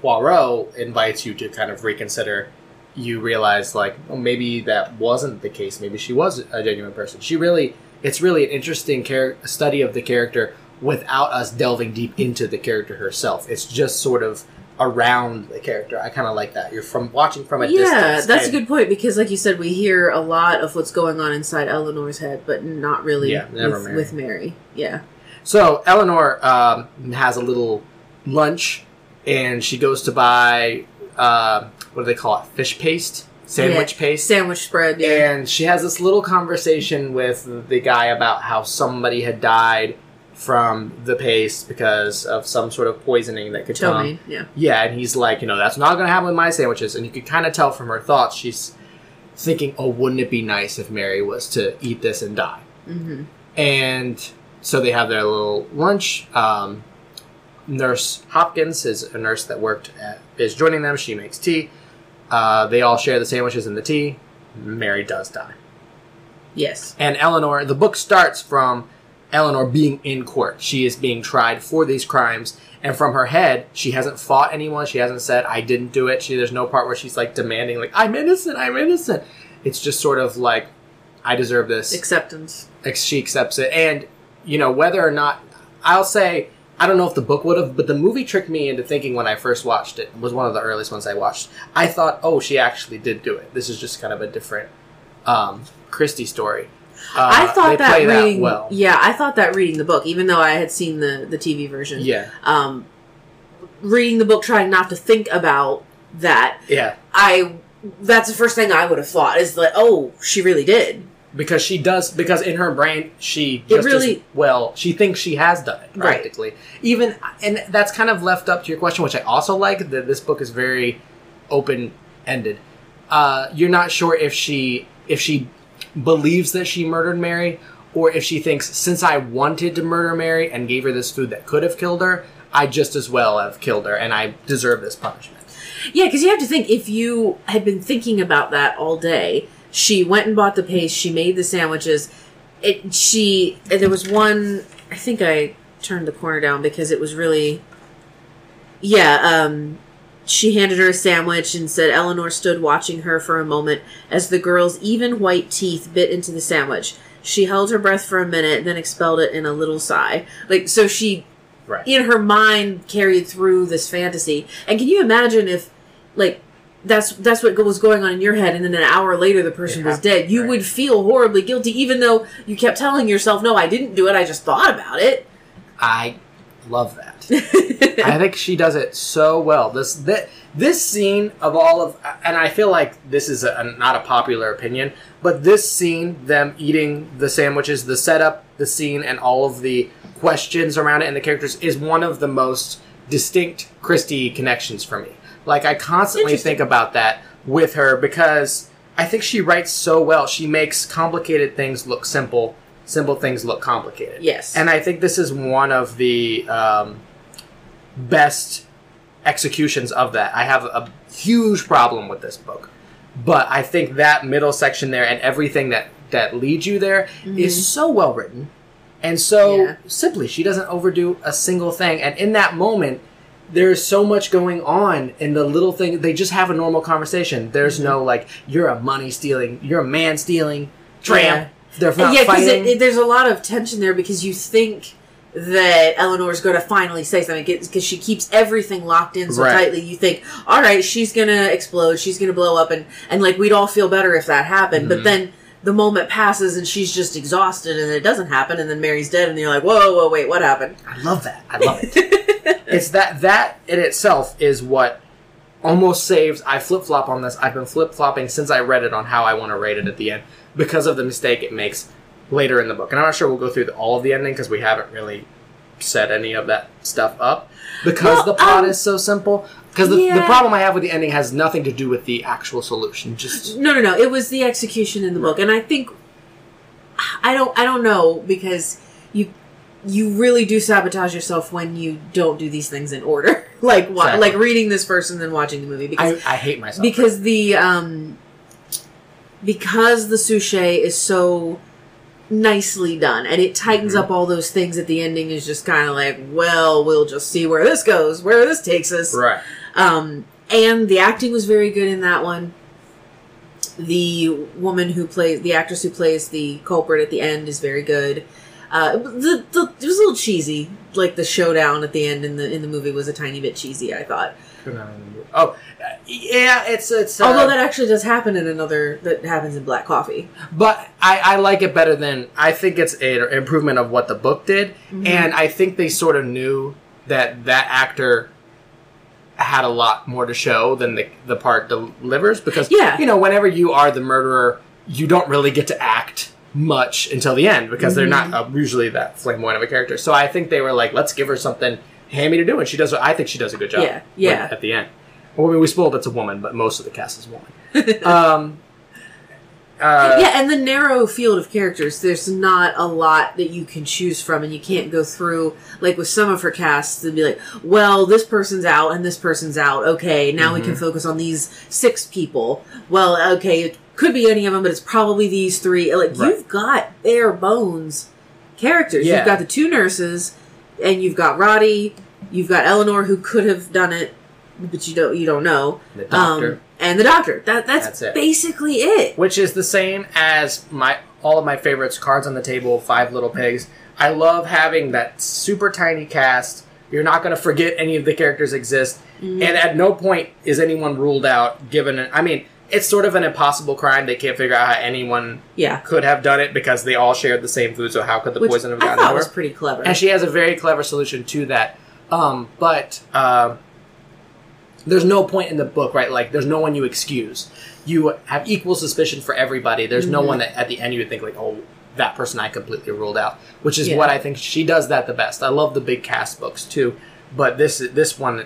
Poirot invites you to kind of reconsider, you realize like, oh, maybe that wasn't the case. Maybe she was a genuine person. She really, it's really an interesting char- study of the character without us delving deep into the character herself. It's just sort of around the character. I kind of like that. You're from watching from a yeah, distance. that's a good point because, like you said, we hear a lot of what's going on inside Eleanor's head, but not really Yeah, with, Mary. with Mary. Yeah, So Eleanor um, has a little lunch, and she goes to buy uh, what do they call it? Fish paste, sandwich Yeah, paste. sandwich spread. Yeah, And she has this little conversation with the guy about how somebody had died from the paste because of some sort of poisoning that could come. ptomaine. Yeah, Yeah, and he's like, you know, that's not going to happen with my sandwiches. And you could kind of tell from her thoughts, she's thinking, oh, wouldn't it be nice if Mary was to eat this and die? hmm And so they have their little lunch. Um, nurse Hopkins is a nurse that worked at, is joining them. She makes tea. Uh, they all share the sandwiches and the tea. Mary does die. yes, And Eleanor, the book starts from Eleanor being in court. She is being tried for these crimes. And from her head, she hasn't fought anyone. She hasn't said, I didn't do it. She, there's no part where she's like demanding, like, I'm innocent, I'm innocent. It's just sort of like, I deserve this acceptance. she accepts it and you know whether or not i'll say i don't know if the book would have but the movie tricked me into thinking when i first watched it, it was one of the earliest ones i watched i thought oh she actually did do it this is just kind of a different um christie story uh, I thought that reading. well Yeah, I thought that reading the book, even though I had seen the the TV version. yeah Um, reading the book, trying not to think about that. yeah I that's the first thing I would have thought is like, oh, she really did. because she does because in her brain she It just really- well she thinks she has done it Right. practically even and that's kind of left up to your question which i also like that this book is very open ended uh, you're not sure if she if she believes that she murdered mary or if she thinks since i wanted to murder mary and gave her this food that could have killed her i just as well have killed her and i deserve this punishment Yeah, because you have to think if you had been thinking about that all day, she went and bought the paste, she made the sandwiches. It she there was one. I think I turned the corner down because it was really. Yeah, um, she handed her a sandwich and said Eleanor stood watching her for a moment as the girl's even white teeth bit into the sandwich. She held her breath for a minute, then expelled it in a little sigh. Like so, she right in her mind carried through this fantasy. And can you imagine if, like, that's that's what was going on in your head, and then an hour later the person It was happened, dead? You right. would feel horribly guilty, even though you kept telling yourself, "No, I didn't do it. I just thought about it." i love that I think she does it so well. This that this scene of all of, and I feel like this is a, not a popular opinion, but this scene, them eating the sandwiches, the setup, the scene, and all of the questions around it and the characters is one of the most distinct Christie connections for me. Like I constantly think about that with her because I think she writes so well. She makes complicated things look simple, simple things look complicated. Yes. and I think this is one of the. Um, best executions of that. I have a huge problem with this book. But I think that middle section there and everything that that leads you there is mm-hmm. so well written. And so Yeah. simply she doesn't overdo a single thing and in that moment there's so much going on in the little thing they just have a normal conversation. There's mm-hmm. no like you're a money stealing, you're a man stealing tramp. They're not yeah, because fighting. there's a lot of tension there because you think that Eleanor's going to finally say something because she keeps everything locked in so Right. tightly. You think, all right, she's going to explode, she's going to blow up, and and like we'd all feel better if that happened. Mm-hmm. But then the moment passes and she's just exhausted and it doesn't happen, and then Mary's dead, and you're like, whoa, whoa, wait, what happened? I love that. I love it. it's that that in itself is what almost saves. I flip flop on this. I've been flip flopping since I read it on how I want to rate it at the end because of the mistake it makes later in the book. And I'm not sure we'll go through the, all of the ending because we haven't really set any of that stuff up because Well, the plot um, is so simple. Because the, the problem I have with the ending has nothing to do with the actual solution. Just No, no, no. It was the execution in the book, and I think I don't. I don't know because you you really do sabotage yourself when you don't do these things in order. like wa- Exactly. like reading this first and then watching the movie because I, I hate myself. because the um because the souche is so nicely done and it tightens Mhm. up all those things at the ending is just kind of like well we'll just see where this goes where this takes us. Right. um and the acting was very good in that one. The woman who plays the actress who plays the culprit at the end is very good. Uh the, the it was a little cheesy like the showdown at the end in the in the movie was a tiny bit cheesy i thought. Oh, yeah. It's it's. Uh, although that actually does happen in another that happens in black coffee But I, I like it better than I think it's an improvement of what the book did, Mm-hmm. and I think they sort of knew that that actor had a lot more to show than the the part delivers because Yeah. you know whenever you are the murderer, you don't really get to act much until the end because they're not Mm-hmm. uh, usually that flamboyant of a character. So I think they were like, let's give her something hammy to do, and she does. I think she does a good job. Yeah, yeah. when- At the end, well, I mean, we spoiled it's a woman, but most of the cast is woman. um, uh, yeah, and the narrow field of characters, there's not a lot that you can choose from, and you can't go through like with some of her casts and be like, well, this person's out and this person's out. Okay, now we Mm-hmm. can focus on these six people. Well, okay, it could be any of them, but it's probably these three. Like Right. you've got bare bones characters. Yeah. You've got the two nurses, and you've got Roddy. You've got Eleanor, who could have done it, but you don't. You don't know. the doctor. Um, and the doctor. That that's, That's it. basically it. which is the same as my all of my favorites cards on the table five little pigs i love having that super tiny cast you're not going to forget any of the characters exist Mm-hmm. and at no point is anyone ruled out given an, i mean it's sort of an impossible crime they can't figure out how anyone Yeah. could have done it because they all shared the same food so how could the Which poison have I gotten thought to was pretty clever. and she has a very clever solution to that. Um, but uh, there's no point in the book, right? Like, there's no one you excuse. You have equal suspicion for everybody. There's no Mhm. one that at the end you would think like, oh, that person I completely ruled out. Which is Yeah. what I think she does that the best. I love the big cast books too, but this this one.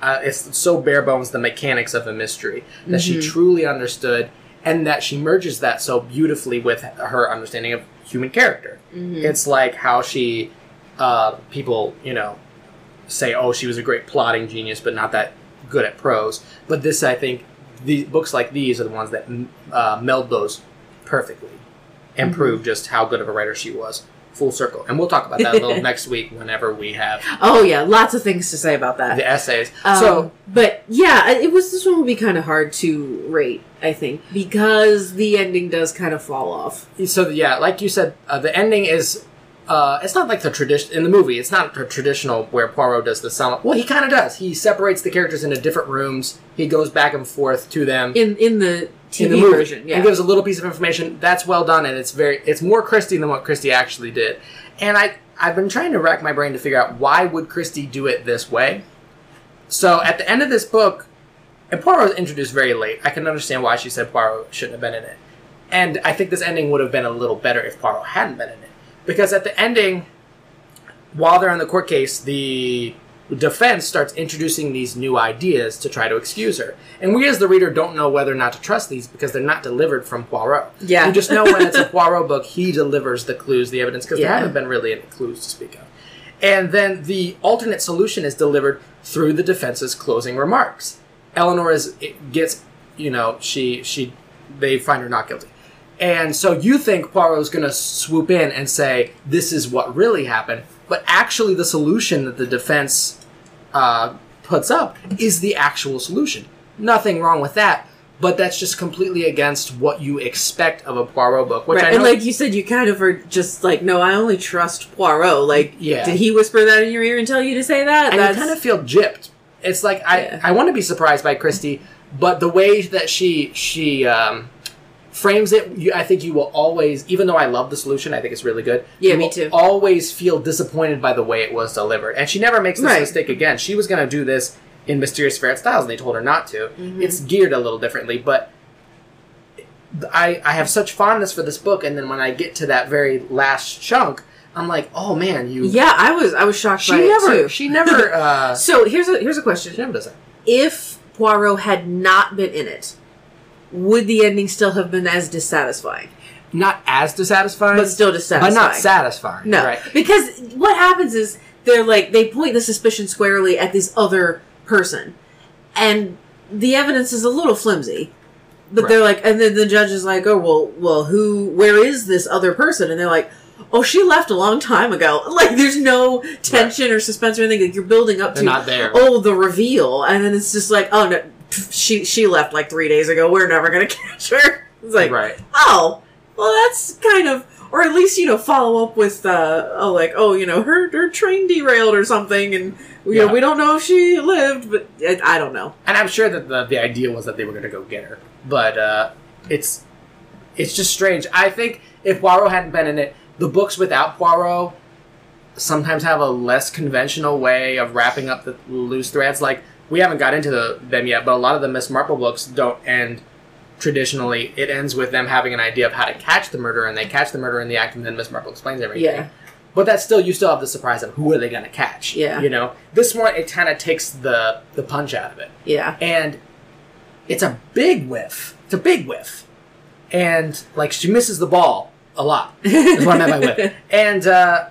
Uh, it's so bare bones the mechanics of a mystery that she Mhm. truly understood and that she merges that so beautifully with her understanding of human character Mhm. it's like how she uh, people you know say oh she was a great plotting genius but not that good at prose but this i think the books like these are the ones that uh, meld those perfectly and Mm-hmm. prove just how good of a writer she was full circle and we'll talk about that a little next week whenever we have oh yeah, lots of things to say about that. the essays Um, so but yeah, it was this one would be kind of hard to rate, I think, because the ending does kind of fall off. so yeah, like you said, uh, the ending is. Uh, it's not like the tradition in the movie. It's not the traditional where Poirot does the sum. Well, he kind of does. He separates the characters into different rooms. He goes back and forth to them In in the TV in the movie version, yeah. and gives a little piece of information. That's well done, and it's very. It's more Christie than what Christie actually did. And I I've been trying to rack my brain to figure out why would Christie do it this way. So at the end of this book, and Poirot was introduced very late. I can understand why she said Poirot shouldn't have been in it. And I think this ending would have been a little better if Poirot hadn't been in it. Because at the ending, while they're on the court case, the defense starts introducing these new ideas to try to excuse her. And we as the reader don't know whether or not to trust these because they're not delivered from Poirot. Yeah. You just know when it's a Poirot book, he delivers the clues, the evidence, because there haven't been really any clues to speak of. And then the alternate solution is delivered through the defense's closing remarks. Eleanor is gets, you know, she she they find her not guilty. And so you think Poirot's going to swoop in and say this is what really happened, but actually the solution that the defense uh, puts up is the actual solution. Nothing wrong with that, but that's just completely against what you expect of a Poirot book. Which right, I know, and like you said, you kind of are just like, no, I only trust Poirot. Like, Yeah. did he whisper that in your ear and tell you to say that? and you kind of feel gypped. It's like I, Yeah. I want to be surprised by Christie, but the way that she she um, frames it, you, I think you will always, even though I love the solution, I think it's really good. Yeah, you me will too. Always feel disappointed by the way it was delivered, and she never makes this Right. mistake again. She was going to do this in Mysterious Ferret Styles, and they told her not to. Mm-hmm. It's geared a little differently, but. I, I have such fondness for this book, and then when I get to that very last chunk, I'm like, oh man, you. yeah, I was I was shocked She never. She never. Uh, so here's a here's a question: she never does that. If Poirot had not been in it, would the ending still have been as dissatisfying? not as dissatisfying, But still dissatisfying. but not satisfying. No, right? because what happens is they're like they point the suspicion squarely at this other person, and the evidence is a little flimsy. but Right. they're like, and then the judge is like, oh well, well, who, where is this other person? And they're like, oh, she left a long time ago. Like, there's no tension or suspense or anything. Like, you're building up They're to not there. oh the reveal, and then it's just like, oh no, she she left like three days ago. We're never gonna catch her. It's like, right. oh, well, that's kind of, or at least you know, follow up with, uh, oh, like, oh, you know, her her train derailed or something, and you know, Yeah. we don't know if she lived, but I, I don't know. And I'm sure that the, the idea was that they were going to go get her, but uh, it's it's just strange. I think if Poirot hadn't been in it, the books without Poirot sometimes have a less conventional way of wrapping up the loose threads. Like we haven't got into the, them yet, but a lot of the Miss Marple books don't end traditionally. It ends with them having an idea of how to catch the murderer, and they catch the murderer in the act, and then Miss Marple explains everything. Yeah. But that's still you still have the surprise of who are they going to catch. Yeah. You know, this one it kind of takes the the punch out of it Yeah. and it's a big whiff. It's a big whiff, and like she misses the ball a lot. Is what I meant by whiff. And uh,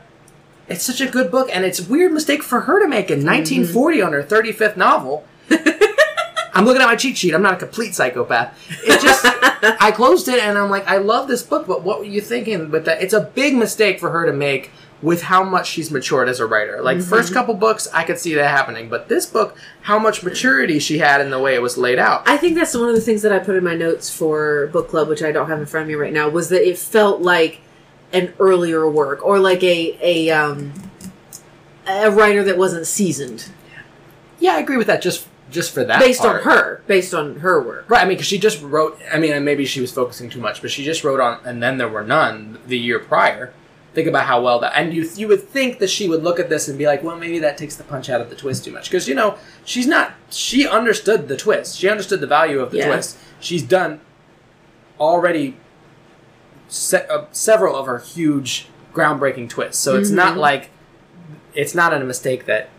it's such a good book, and it's a weird mistake for her to make in mm-hmm. 1940 on her 35th novel. I'm looking at my cheat sheet. I'm not a complete psychopath. It just I closed it and I'm like, I love this book, but what were you thinking with that? It's a big mistake for her to make with how much she's matured as a writer. Like mm-hmm. first couple books, I could see that happening, but this book, how much maturity she had in the way it was laid out. I think that's one of the things that I put in my notes for book club, which I don't have in front of me right now, was that it felt like an earlier work or like a a um a writer that wasn't seasoned Yeah, I agree with that. Just just for that, based part. on her, based on her work. Right, I mean, because she just wrote. I mean, and maybe she was focusing too much, but she just wrote on, and then there were none the year prior. Think about how well that, and you you would think that she would look at this and be like, well, maybe that takes the punch out of the twist too much, because you know she's not. She understood the twist. She understood the value of the Yeah. twist. She's done already se- uh, several of her huge groundbreaking twists, so it's not Mhm. like it's not a mistake that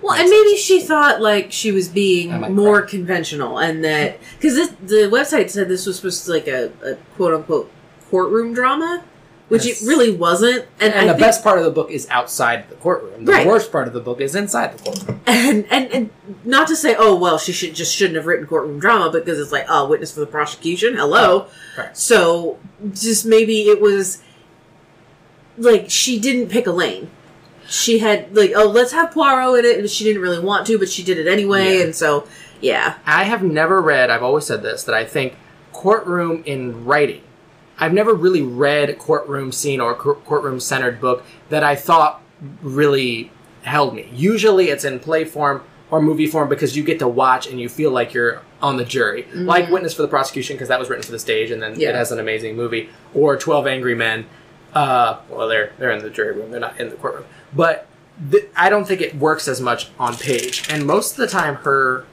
Well, and maybe she thought like she was being more cry. conventional, and that because the website said this was supposed to be like a, a quote unquote courtroom drama, which Yes. it really wasn't. And, And, the think- best part of the book is outside the courtroom. The Right. worst part of the book is inside the courtroom. and, and and not to say, oh well, she should just shouldn't have written courtroom drama because it's like, oh, witness for the prosecution, hello. Right. So just maybe it was like she didn't pick a lane. She had like, oh, let's have Poirot in it, and she didn't really want to, but she did it anyway, Yeah. and so yeah, I have never read, I've always said this, that I think courtroom in writing, I've never really read a courtroom scene or cour- courtroom centered book that I thought really held me. Usually it's in play form or movie form because you get to watch and you feel like you're on the jury. Like Witness for the Prosecution because that was written for the stage and then Mm-hmm. Yeah. it has an amazing movie. Or 12 Angry Men. Uh, well, they're, they're in the jury room, they're not in the courtroom. But th- I don't think it works as much on page. And most of the time, her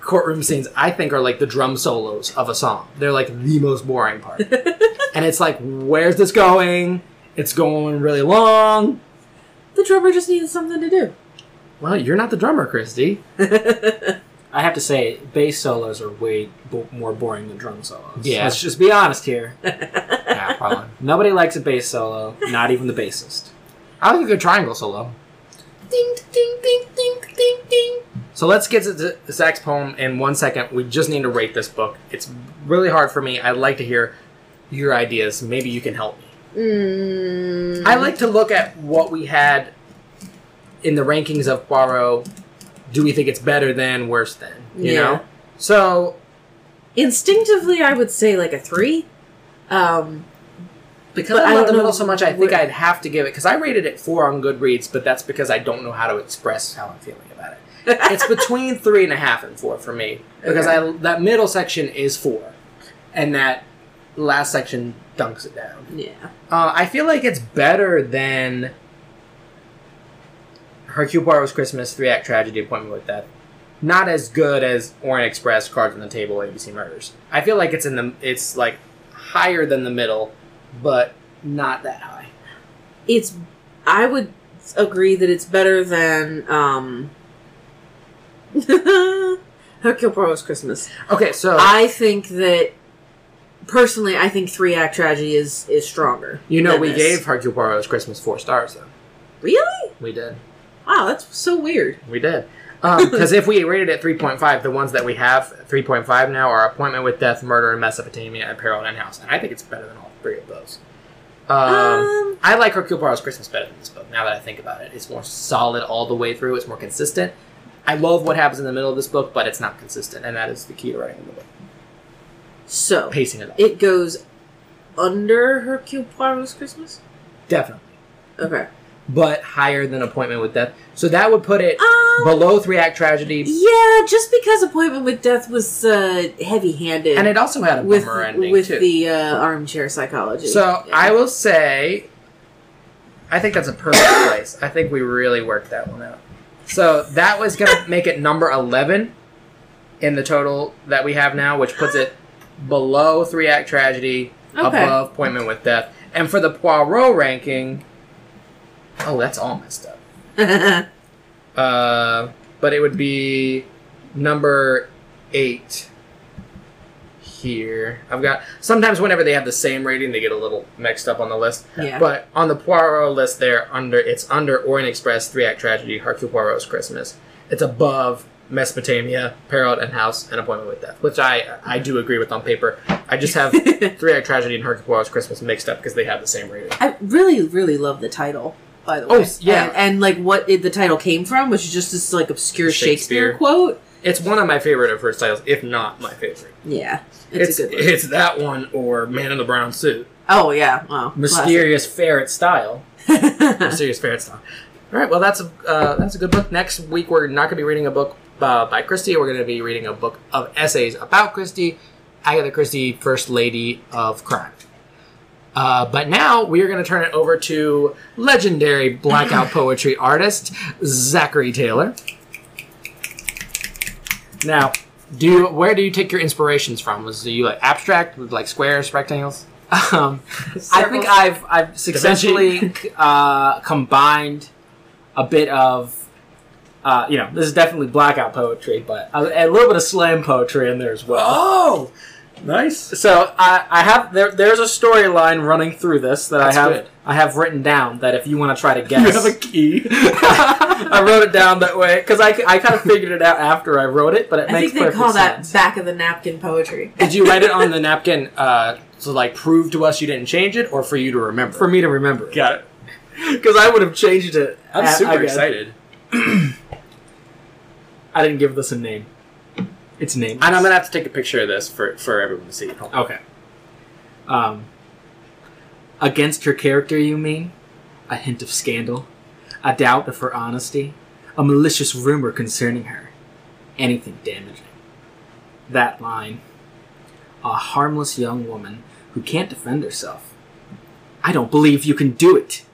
courtroom scenes I think are like the drum solos of a song. They're like the most boring part. and it's like, where's this going? It's going really long. the drummer just needed something to do. Well, you're not the drummer, Christie. I have to say, bass solos are way bo- more boring than drum solos. Yeah. Let's just be honest here. yeah, probably. Nobody likes a bass solo, not even the bassist. I like a good triangle solo. Ding ding ding ding ding ding. So let's get to the Zach's poem in one second. We just need to rate this book. It's really hard for me. I'd like to hear your ideas. Maybe you can help me. Mm, I like to look at what we had in the rankings of Poirot. Do we think it's better than, worse than? You Yeah. know? So, instinctively, I would say like a three. Um, because But I love the middle so much, I think I'd have to give it, because I rated it four on Goodreads, but that's because I don't know how to express how I'm feeling. It's between three and a half and four for me, because Okay. I that middle section is four, and that last section dunks it down. yeah. Uh, I feel like it's better than Hercule Poirot's Christmas, Three Act Tragedy, Appointment with Death. Not as good as Orient Express, Cards on the Table, ABC Murders. I feel like it's in the it's like higher than the middle, but not that high. It's. I would agree that it's better than um. Hercule Poirot's Christmas. Okay, so I think that personally, I think three act tragedy is is stronger. you know we this. gave Hercule Poirot's Christmas four stars though. really. We did. Wow, that's so weird. We did. Because if we rated it 3.5, the ones that we have 3.5 now are Appointment with Death, Murder in Mesopotamia, Apparel and Peril in House. And I think it's better than all three of those. Um, Um, I like Hercule Poirot's Christmas better than this book. Now that I think about it, it's more solid all the way through. It's more consistent. I love what happens in the middle of this book, but it's not consistent, and that is the key to writing the book. so Pacing it up, it goes under Hercule Poirot's Christmas. definitely, Okay. but higher than Appointment with Death. So that would put it Um, below Three Act Tragedy, yeah, just because Appointment with Death was uh, heavy-handed, and it also had a with bummer ending with too. the uh, armchair psychology. So Yeah. I will say, I think that's a perfect place. I think we really worked that one out. So that was gonna make it number eleven in the total that we have now, which puts it below Three Act Tragedy, Okay. above Appointment with Death, and for the Poirot ranking, oh, that's all messed up. Uh, but it would be number eight here. I've got sometimes whenever they have the same rating, they get a little mixed up on the list. Yeah. But on the Poirot list, there under it's under Orient Express, Three Act Tragedy, Hercule Poirot's Christmas. It's above Mesopotamia, Peril and House, and Appointment with Death, which I I do agree with on paper. I just have Three Act Tragedy and Hercule Poirot's Christmas mixed up because they have the same rating. I really, really love the title. By the way, Oh, way, yeah. and, and, like what it, the title came from, which is just this like obscure Shakespeare, Shakespeare. quote. It's one of my favorite of her styles, if not my favorite. Yeah, it's, It's a good one. it's that one or Man in the Brown Suit. oh yeah, wow, Mysterious ferret style. classic. Mysterious Ferret style. All right, well that's a uh, that's a good book. Next week we're not going to be reading a book uh, by Christie. We're going to be reading a book of essays about Christie, Agatha Christie, First Lady of Crime. Uh, but now we are going to turn it over to legendary blackout poetry artist Zachary Taylor. Now, do you, where do you take your inspirations from? Was do you like abstract with like squares, rectangles? Um, I think I've I've successfully uh, combined a bit of uh, you know this is definitely blackout poetry, but a, a little bit of slam poetry in there as well. Oh, nice. So I, I have there. There's a storyline running through this that That's I have good. I have written down. That if you want to try to guess, You have a key. I wrote it down that way because I, I kind of figured it out after I wrote it, but it I makes think they perfect call that back of the napkin poetry. Did you write it on the napkin uh, to like prove to us you didn't change it, or for you to remember? for me to remember. got it. because I would have changed it. I'm I- super excited, I didn't give this a name. It's name. and I'm gonna have to take a picture of this for for everyone to see. Okay. Um, against her character, you mean? A hint of scandal, a doubt of her honesty, a malicious rumor concerning her, anything damaging. That line. A harmless young woman who can't defend herself. I don't believe you can do it.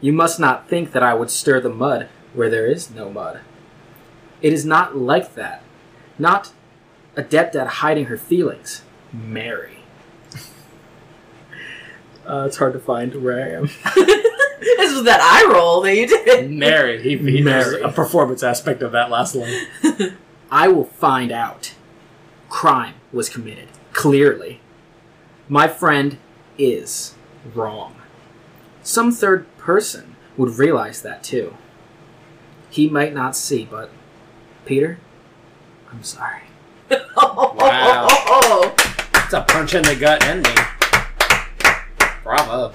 You must not think that I would stir the mud where there is no mud. It is not like that. Not adept at hiding her feelings. Mary. Uh, it's hard to find where I am. this was that eye roll that you did. Mary, he, he Mary. a performance aspect of that last line. I will find out. Crime was committed. Clearly. My friend is wrong. Some third person would realize that too. He might not see, but. Peter? I'm sorry. Wow. It's a punch in the gut ending. Bravo.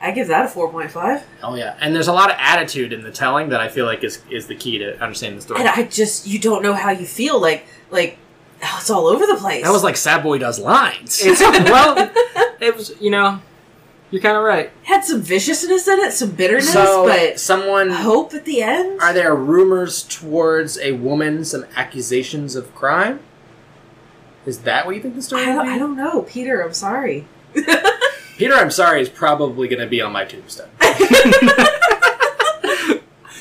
I give that a four point five. Oh yeah, and there's a lot of attitude in the telling that I feel like is is the key to understanding the story. And I just you don't know how you feel. Like like oh, it's all over the place. that was like Sad Boy does lines. It's, well, it was, you know, you're kind of right. had some viciousness in it, some bitterness, so but someone hope at the end. Are there rumors towards a woman, some accusations of crime? Is that what you think the story I don't, would be? I don't know, Peter. I'm sorry. Peter, I'm sorry, is probably going to be on my tombstone.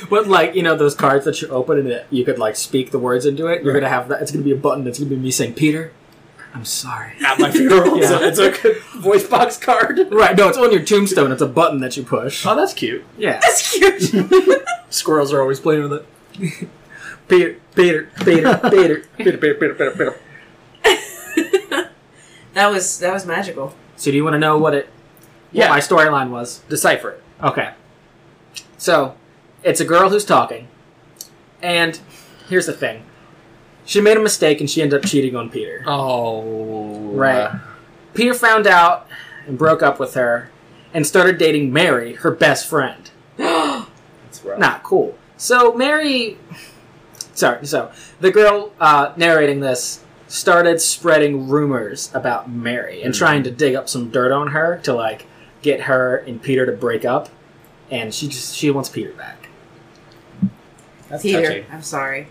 But like you know those cards that you open and it, you could like speak the words into it. You're Right. gonna have that. It's gonna be a button that's gonna be me saying, "Peter, I'm sorry." At my funeral. Yeah. So it's a voice box card. Right? No, it's on your tombstone. It's a button that you push. Oh, that's cute. Yeah. That's cute. Squirrels are always playing with it. Peter, Peter, Peter, Peter. Peter, Peter, Peter, Peter, Peter. that was that was magical. So do you want to know what it? Yeah. What my storyline was. Decipher it. Okay. So, it's a girl who's talking, And here's the thing: she made a mistake, and she ended up cheating on Peter. Oh, Right. Peter found out and broke up with her, and started dating Mary, her best friend. That's rough. Not cool. So Mary, sorry. So the girl uh, narrating this started spreading rumors about Mary and Hmm. trying to dig up some dirt on her to like get her and Peter to break up, and she just she wants Peter back. That's Peter, touching. I'm sorry.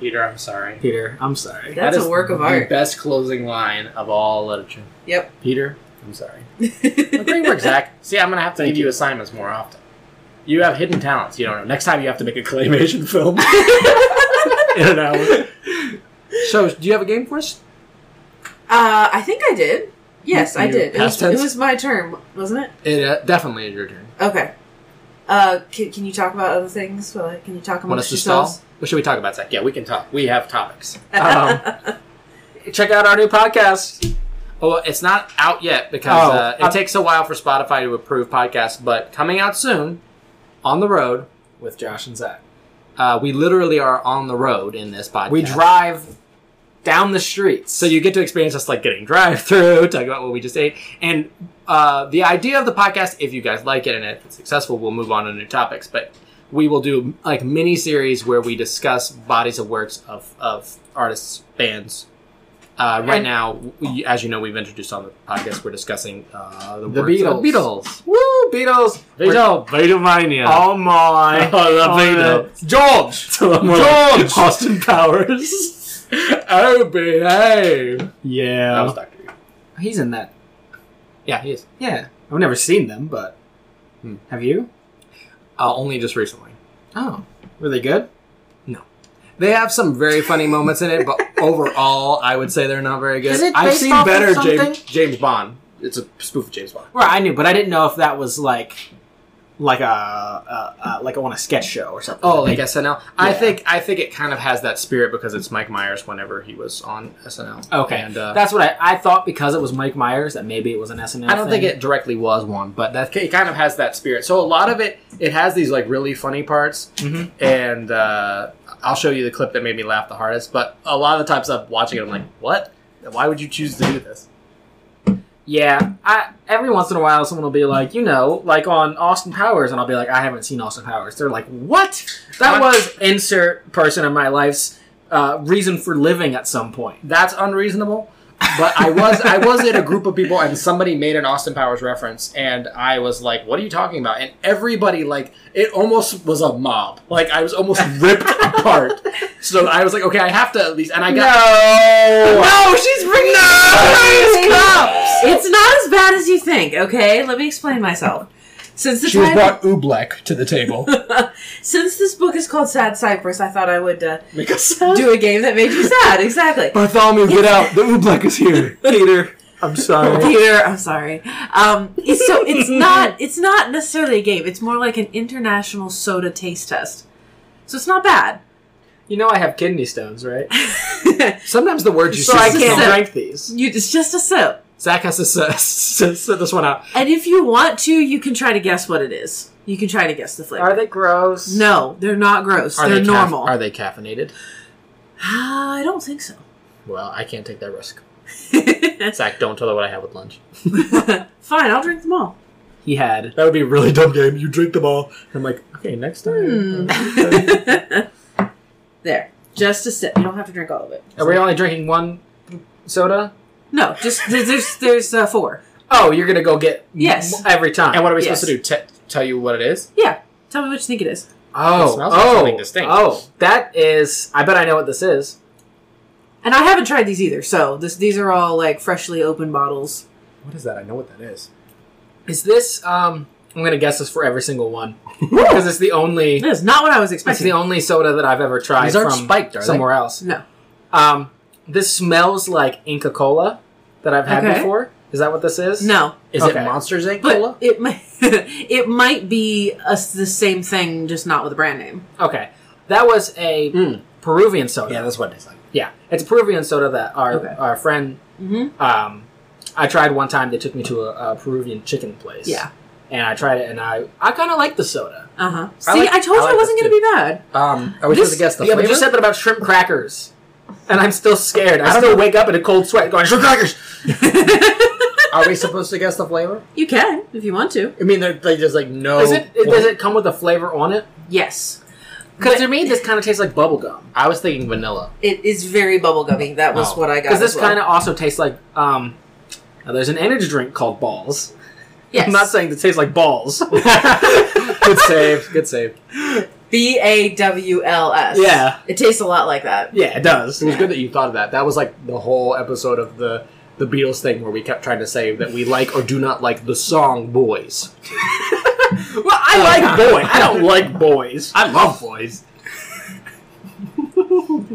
Peter, I'm sorry. Peter, I'm sorry. That's That a work of the art. Best closing line of all literature. Yep. Peter, I'm sorry. Great work, Zach. See, I'm gonna have to Thank give you you. assignments more often. You have hidden talents. You don't know. Next time, you have to make a claymation film in an hour. So, do you have a game for us? Uh, I think I did. Yes, I You- did. It was, past tense? it was my turn, wasn't it? It uh, definitely is your turn. Okay. Uh, can, can you talk about other things? Well, Can you talk Want us to stall? yourselves? What should we talk about, Zach? Yeah, we can talk. We have topics. Um, check out our new podcast. Oh, it's not out yet because Oh, uh, it I'm- takes a while for Spotify to approve podcasts, but coming out soon on the road. with Josh and Zach. Uh, we literally are on the road in this podcast. We drive down the streets. So you get to experience us like getting drive through, talk about what we just ate, and uh, the idea of the podcast, if you guys like it and if it's successful, we'll move on to new topics. But we will do like mini series where we discuss bodies of works of of artists, bands. Uh, right And- now, we, as you know, we've introduced on the podcast. We're discussing uh, the, The works of Beatles. Beatles. Woo, Beatles. Beatles. Beatlemania. Oh my. Oh, the Oh, Beatles. George. George. Austin Powers. oh, behave. Yeah. That was Doctor. Who. He's in that. Yeah, he is. Yeah. I've never seen them, but Hmm. have you? Uh, only just recently. Oh, were they good? No. They have some very funny moments in it, but overall, I would say they're not very good. Is it I've based seen off of better something? James, James Bond. It's a spoof of James Bond. Right, I knew, but I didn't know if that was like, like a, uh, uh, like on a sketch show or something. Oh, like SNL. I Yeah. think I think it kind of has that spirit because it's Mike Myers whenever he was on SNL. Okay, and uh, that's what I, I thought because it was Mike Myers that maybe it was an SNL. I don't think it directly was one, but that it kind of has that spirit. So a lot of it, it has these like really funny parts, Mhm. and uh, I'll show you the clip that made me laugh the hardest. But a lot of the times I'm watching it, I'm like, what? Why would you choose to do this? Yeah, I every once in a while someone will be like, you know, like on Austin Powers, and I'll be like, I haven't seen Austin Powers. They're like, what? That was insert person in my life's uh, reason for living at some point. That's unreasonable. But I was I was in a group of people and somebody made an Austin Powers reference and I was like, "What are you talking about?" And everybody like it almost was a mob. Like I was almost ripped apart. So I was like, "Okay, I have to at least." And I got No, no, she's bringing No! cups. It's not as bad as you think, okay? Let me explain myself. Since the She was time, brought Oobleck to the table. since this book is called Sad Cypress, I thought I would uh, because do a game that made you sad. Exactly. Bartholomew, get out! The Oobleck is here. Peter. I'm sorry. Peter, I'm sorry. Um, it's, so it's not it's not necessarily a game. It's more like an international soda taste test. So it's not bad. You know I have kidney stones, right? Sometimes the words you so say. I just can't drink these. You, it's just a sip. Zach has to s- s- sit this one out. And if you want to, you can try to guess what it is. You can try to guess the flavor. Are they gross? No, they're not gross. Are they're they caf- normal. are they caffeinated? I don't think so. Well, I can't take that risk. Zach, don't tell her what I have with lunch. Fine, I'll drink them all. He had. That would be a really dumb game. You drink them all. I'm like, okay, next time. Hmm. there, just a sip. You don't have to drink all of it. Are we only drinking one soda? No, just there's there's, there's uh, four. Oh, you're gonna go get Yes. m- every time. And what are we Yes. supposed to do? T- tell you what it is? Yeah, tell me what you think it is. Oh, It smells like oh, something distinct. oh, that is. I bet I know what this is. And I haven't tried these either. So this these are all like freshly opened bottles. What is that? I know what that is. Is this? Um, I'm gonna guess this for every single one because it's the only. That is not what I was It's expecting. the only soda that I've ever tried These aren't from spiked, are they? somewhere else. no, Um, this smells like Inca Kola that I've had Okay. before. Is that what this is? no, Is Okay. it Monsters Inc. but Cola? it might it might be a, the same thing, just not with a brand name. Okay, that was a Mm. Peruvian soda. Yeah, that's what it is like. Yeah, it's a Peruvian soda that our Okay. our friend. Mm-hmm. Um, I tried one time. They took me to a, a Peruvian chicken place. Yeah. and I tried it, and I I kind of like the soda. Uh huh. See, I I, told I you like it wasn't going to be bad. Um, are we This- supposed to guess the yeah, flavor? but you said that about shrimp crackers, and I'm still scared. I, I still know. wake up in a cold sweat, going shrimp crackers. Are we supposed to guess the flavor? You can if you want to. I mean, they're, they just like no. Is it? Does it come with a flavor on it? Yes, Because But- to me, this kind of tastes like bubble gum. I was thinking vanilla. it is very bubblegummy. That was Oh. what I got. Because this well. kind of also tastes like um. now there's an energy drink called Balls. yes. I'm not saying it tastes like balls. good save. Good save. B A W L S. Yeah. it tastes a lot like that. yeah, it does. It was good that you thought of that. That was like the whole episode of the the Beatles thing where we kept trying to say that we like or do not like the song "Boys." Well, I like boys. I don't like boys. I love boys.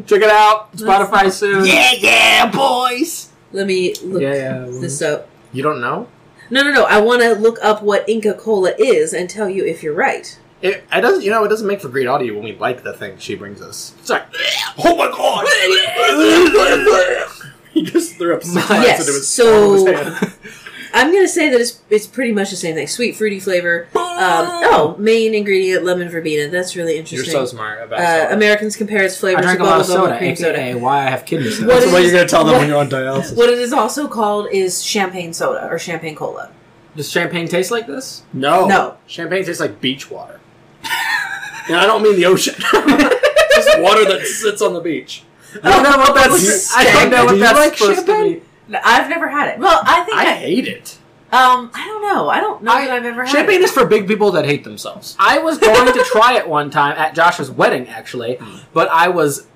Check it out. Spotify soon. yeah, yeah, boys. Let me look Yeah, yeah. this up. You don't know? No, no, no. I want to look up what Inca Kola is and tell you if you're right. It, it doesn't. You know, it doesn't make for great audio when we like the thing she brings us. It's like, Oh my god! He just threw up six Yes, lines into his so- palm of his hand. I'm gonna say that it's it's pretty much the same thing. Sweet fruity flavor. Um, oh, main ingredient lemon verbena. That's really interesting. You're so smart about uh, soda. Americans compare its I flavor to drank a lot of soda, cream aka soda. why I have kidney stones. What That's what is- you're gonna tell them what- when you're on dialysis. What it is also called is champagne soda or champagne cola. Does champagne taste like this? No, No. Champagne tastes like beach water. and I don't mean the ocean. Just water that sits on the beach. I don't know what Do that's. I don't know what you that's like supposed to be. I've never had it. Well, I think I I, hate it. um I don't know. I don't know I- that I've ever had it. Champagne it. is for big people that hate themselves. I was going to try it one time at Josh's wedding, actually, but I was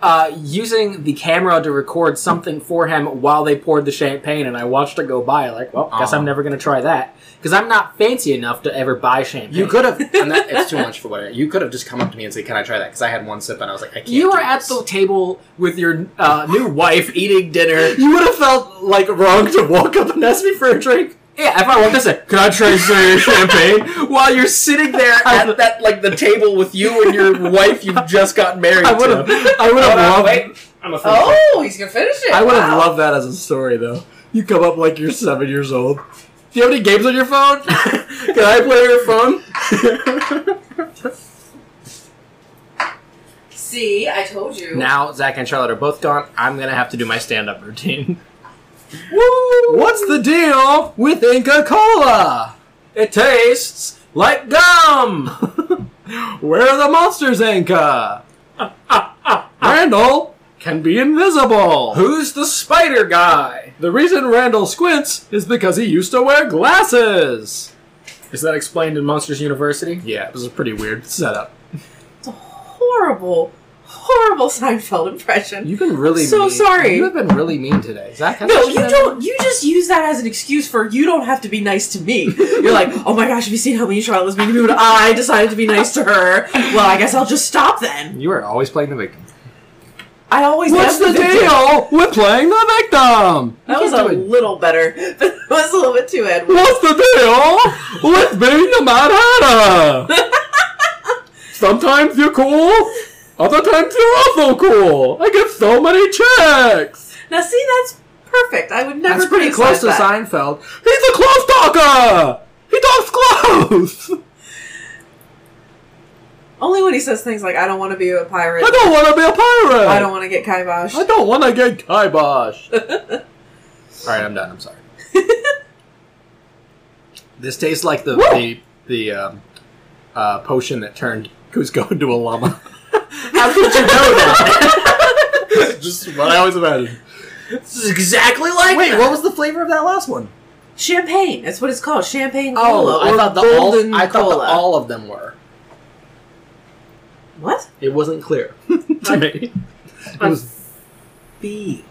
uh, using the camera to record something for him while they poured the champagne, and I watched it go by. Like, well, guess Aw. I'm never going to try that because I'm not fancy enough to ever buy champagne. You could have, and that, it's too much for what you could have just come up to me and said, "Can I try that?" Because I had one sip and I was like, "I can't." You were do at this. the table with your uh, new wife eating dinner. You would have felt like wrong to walk up and ask me for a drink. Yeah, if I walked in say, "Can I try some champagne?" while you're sitting there at that like the table with you and your wife you've just got married I would have. to. I would have Hold oh, loved. wait. I'm a Oh, he's gonna finish it. I would have Wow. loved that as a story, though. You come up like you're seven years old. Do you have any games on your phone? Can I play your phone? See, I told you. now Zach and Charlotte are both gone. I'm gonna have to do my stand-up routine. Woo! What's the deal with Inca Kola? It tastes like gum. Where are the monsters, Inca? Randall can be invisible. Who's the spider guy? The reason Randall squints is because he used to wear glasses. Is that explained in Monsters University? Yeah, it was a pretty weird setup. It's a horrible, horrible Seinfeld impression. You've been really So mean. sorry. You have been really mean today. Zach, no, you don't. You just use that as an excuse for you don't have to be nice to me. You're like, oh my gosh, have you seen how mean Charlotte was being to me? I decided to be nice to her. Well, I guess I'll just stop then. You are always playing the victim. I always. What's the victim. deal with playing the victim? That was a it. little better, but it was a little bit too Edward. What's the deal with being the Mad Hatter? Sometimes you're cool, other times you're also cool. I get so many checks. Now, see, that's perfect. I would never. That's pretty close criticize to that. Seinfeld. He's a close talker. He talks close. Only when he says things like, "I don't want to be a pirate. I don't want to be a pirate. I don't want to get kiboshed." I don't want to get kibosh. All right, I'm done. I'm sorry. this tastes like the Woo! the the um, uh, potion that turned Kuzco into a llama. How did you know that? Just what I always imagined. this is exactly like Wait, that. what was the flavor of that last one? Champagne. That's what it's called. Champagne Oh, cola I thought the all, I thought the, all of them were. what? It wasn't clear to me. It was. Feel.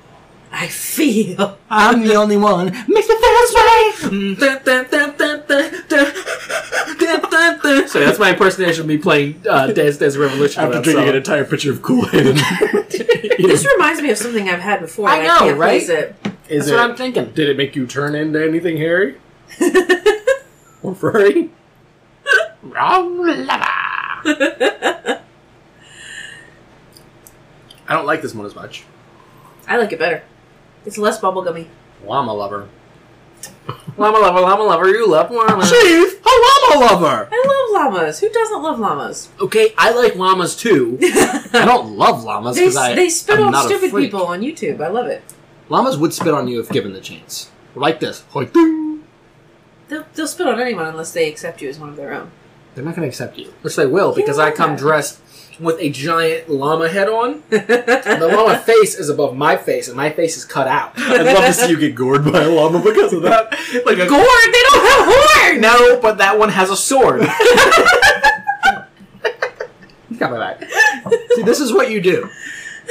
I feel. I'm the only one. Makes me feel this way. So that's my impersonation of me playing uh, Dance Dance Revolution. After drinking song. an entire pitcher of Kool Aid. This reminds me of something I've had before. I and know, can't right? place it. Is That's it? what I'm thinking. Did it make you turn into anything hairy or furry? Wrong lover. I don't like this one as much. I like it better. It's less bubblegummy. Llama lover. Llama lover, llama lover, you love llama. Chief, a llama lover. I love llamas. Who doesn't love llamas? Okay, I like llamas too. I don't love llamas they, because I they spit am on not a stupid freak. people on YouTube. I love it. Llamas would spit on you if given the chance. Like this. Like, ding. They'll, they'll spit on anyone unless they accept you as one of their own. They're not going to accept you. Which they will, because I come Yeah. dressed with a giant llama head on. The llama face is above my face, and my face is cut out. I'd love to see you get gored by a llama because of that. Like a Gourd, they don't have horns. No, but that one has a sword. He's got my back. See, this is what you do.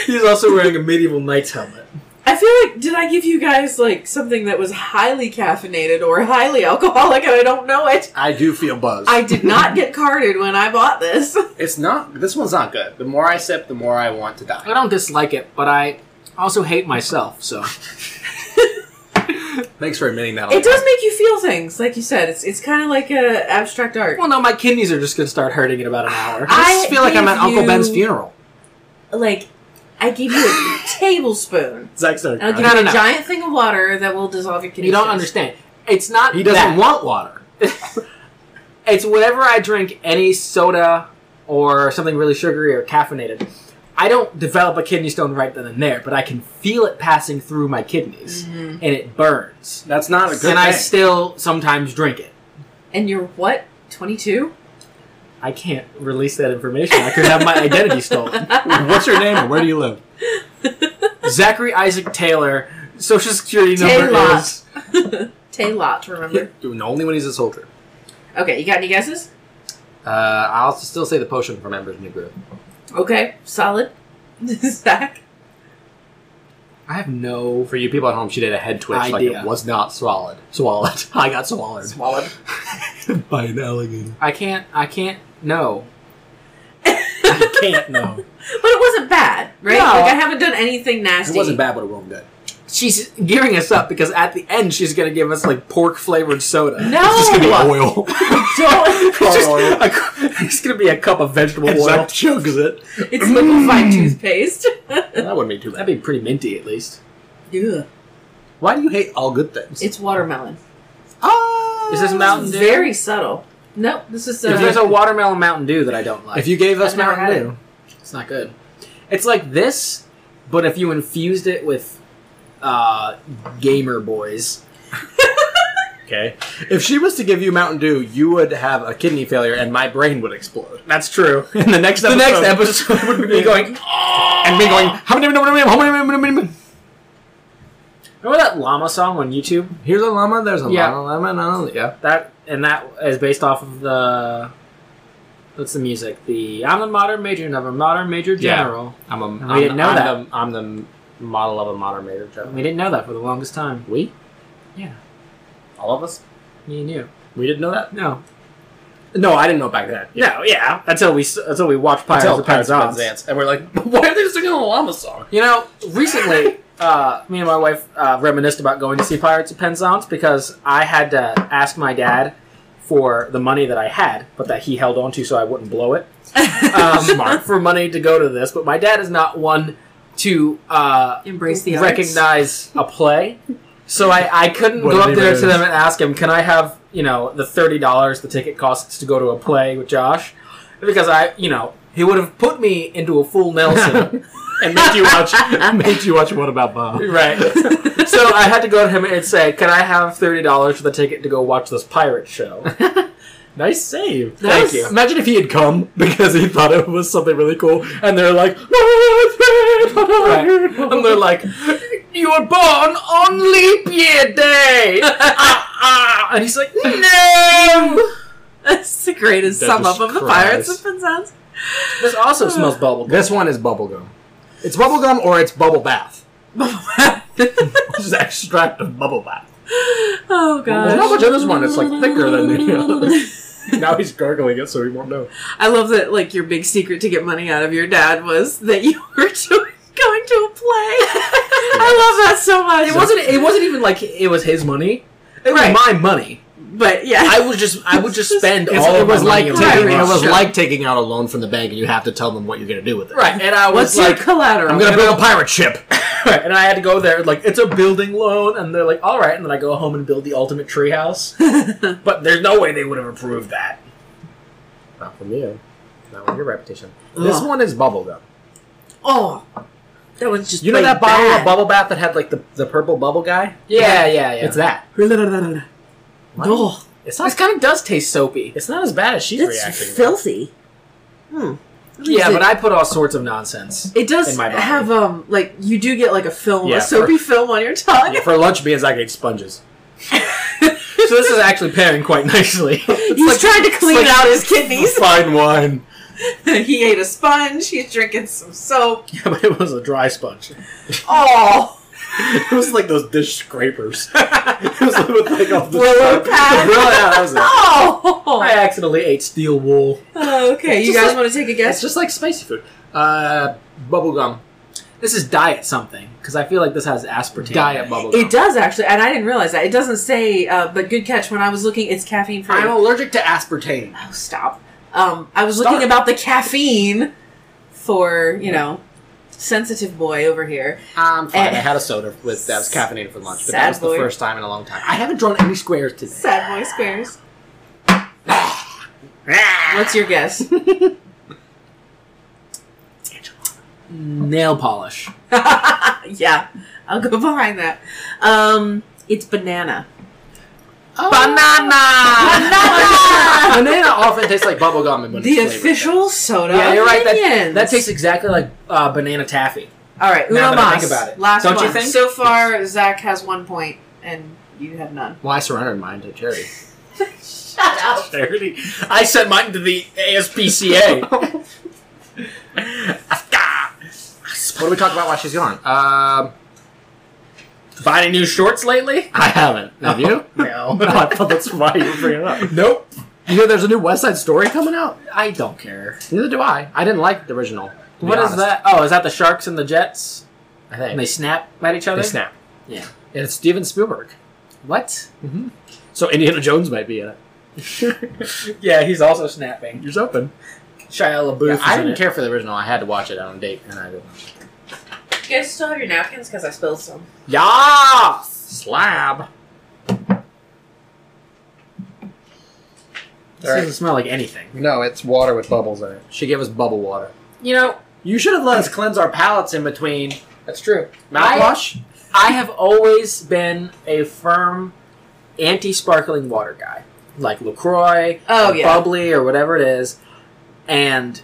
He's also wearing a medieval knight's helmet. I feel like did I give you guys like something that was highly caffeinated or highly alcoholic and I don't know it? I do feel buzzed. I did not get carded when I bought this. It's not. This one's not good. The more I sip, the more I want to die. I don't dislike it, but I also hate myself, so. Thanks for admitting that. It does make you feel things, like you said. It's it's kind of like a abstract art. Well, no, my kidneys are just going to start hurting in about an hour. I just feel like I'm at Uncle you- Ben's funeral. Like I give you a tablespoon. Zach started. I'll give No, you no, a no. giant thing of water that will dissolve your kidneys. You don't understand. It's not He doesn't that. want water. It's whenever I drink any soda or something really sugary or caffeinated, I don't develop a kidney stone right then and there, but I can feel it passing through my kidneys, mm-hmm. and it burns. That's not a good and I thing. still sometimes drink it. And you're what? Twenty two? I can't release that information. I could have my identity stolen. What's your name and where do you live? Zachary Isaac Taylor, social security number Taylor. is. Taylot, remember? Only when he's a soldier. okay, you got any guesses? Uh, I'll still say the potion for members in the group. Okay, solid. Zach? I have no. For you people at home, she did a head twitch like Idea. it was not swallowed. Swallowed. I got swallowed. Swallowed. By an alligator. I can't. I can't know. I can't know. But it wasn't bad, right? No. Like I haven't done anything nasty. It wasn't bad, but it wasn't good. She's gearing us up because at the end she's gonna give us like pork flavored soda. No, It's just gonna be oil. don't. It's, just oil. a it's gonna be a cup of vegetable and oil. Zach chugs it. It's liquefied toothpaste. That wouldn't be too That'd be pretty minty at least. Ugh. Why do you hate all good things? It's watermelon. Ah. Is this Mountain Dew? Very subtle. No, this is. Uh, If there's a watermelon Mountain Dew that I don't like, If you gave us I've never Mountain had Dew, it's not good. It's like this, but if you infused it with uh, gamer boys. okay. If she was to give you Mountain Dew, you would have a kidney failure and my brain would explode. That's true. In the next The episode, next episode would be going. and me going. How many? How many? How many? How many? Remember that llama song on YouTube? Here's a llama. There's a Yeah. llama. llama. Yeah. That and that is based off of the. What's the music? The I'm the modern major a modern major Yeah. general. I'm a. we I'm didn't the- know I'm that. The, I'm the model of a modern major general. We didn't know that for the longest time. We? Yeah. All of us? Me and you. We didn't know that. No. No, I didn't know back then. No. Yeah. Until we s- until we watched Pirates Until of Pirates of Penzance. Penzance, and we're like, why are they singing a llama song? You know, recently, uh, me and my wife uh, reminisced about going to see Pirates of Penzance because I had to ask my dad for the money that I had, but that he held on to so I wouldn't blow it. Um, Smart. for money to go to this, but my dad is not one to uh, Embrace the arts. recognize a play. So I, I couldn't What go up he there to them and ask him, can I have, you know, the $30 the ticket costs to go to a play with Josh? Because I, you know, he would have put me into a full Nelson. and made you watch. made you watch What About Bob? right. so I had to go to him and say, can I have $30 for the ticket to go watch this pirate show? Nice save. That Thank was- you. Imagine if he had come because he thought it was something really cool, and they're like, Right. And they're like, you were born on leap year day! ah, ah. And he's like, no! That's the greatest That sum up just of the cries. Pirates of Penzance. This also smells bubblegum. This one is bubblegum. It's bubblegum or it's bubble bath. Bubble bath. This is extract of bubble bath. oh There's god. not much in this one. It's like thicker than the other. now he's gargling it so he won't know. I love that like your big secret to get money out of your dad was that you were doing, going to a play. I love that so much. It wasn't. It wasn't even like it was his money. It was Right. my money. But yeah. I was just. I would just spend all it of was my like taking, Right, it was Sure. like taking out a loan from the bank, and you have to tell them what you're going to do with it. right. And I was What's like, collateral? I'm going to build a pirate ship. Right, and I had to go there like it's a building loan, and they're like, all right, and then I go home and build the ultimate treehouse. but there's no way they would have approved that. Not from you. Not with your reputation. This one is bubblegum. Oh, that was just You know that bottle bad. of bubble bath that had like the, the purple bubble guy? Yeah, yeah, yeah. It's that. Oh, It's This not. kind of does taste soapy. It's not as bad as she's reacting. it's reacting. filthy. Hmm. Yeah, but I put all sorts of nonsense. It does in my body. have um like you do get like a film, Yeah, a soapy film on your tongue. Yeah, for lunch beans, I ate sponges. so this is actually pairing quite nicely. He's trying to clean like- out his kidneys. Fine wine. he ate a sponge. He's drinking some soap. yeah, but it was a dry sponge. Oh, It was like those dish scrapers. it was with like all the Brillo pad. Brillo, yeah, that was it. oh. I accidentally ate steel wool. okay, you just guys like- want to take a guess? It's guess? just like spicy food. Uh, bubblegum. This is diet something because I feel like this has aspartame. Diet bubblegum. It does actually, and I didn't realize that. It doesn't say, uh, but good catch. When I was looking, it's caffeine free. I'm allergic to aspartame. Oh, stop. Um, I was Stop. looking about the caffeine for you know sensitive boy over here. I'm fine. Eh. I had a soda with that was caffeinated for lunch, but that was the first time in a long time. I haven't drawn any squares today. Sad boy squares. What's your guess? Nail polish. yeah, I'll go behind that. Um, it's banana. Banana. Banana banana often tastes like bubblegum and when The it's flavored. official soda. Yeah, you're right. That, that tastes exactly like uh, banana taffy. All right, Uno now that I mas. think about it. Last Don't you one. think? So far, Zach has one point, and you have none. Well, I surrendered mine to charity. Shut up. Charity. I sent mine to the ASPCA. what do we talk about while she's gone? Um, Buy any new shorts lately? I haven't. Have you? No. no, I thought that's why you were bringing it up. Nope. You know, there's a new West Side Story coming out. I don't care. Neither do I. I didn't like the original. What is honest. that? Oh, is that the sharks and the jets? I And think they snap at each other? they snap. Yeah. And it's Steven Spielberg. What? Mm-hmm. So Indiana Jones might be in it. yeah, he's also snapping. Yours open. Shia LaBeouf. Yeah, I didn't care for the original. I had to watch it on a date, and I didn't. You guys still have your napkins because I spilled some. Yeah, slab. This doesn't smell like anything. No, it's water with bubbles in it. She gave us bubble water. You know, You should have let us cleanse our palates in between that's true. mouthwash. I have always been a firm anti-sparkling water guy, like LaCroix, Oh, or yeah. bubbly, or whatever it is, and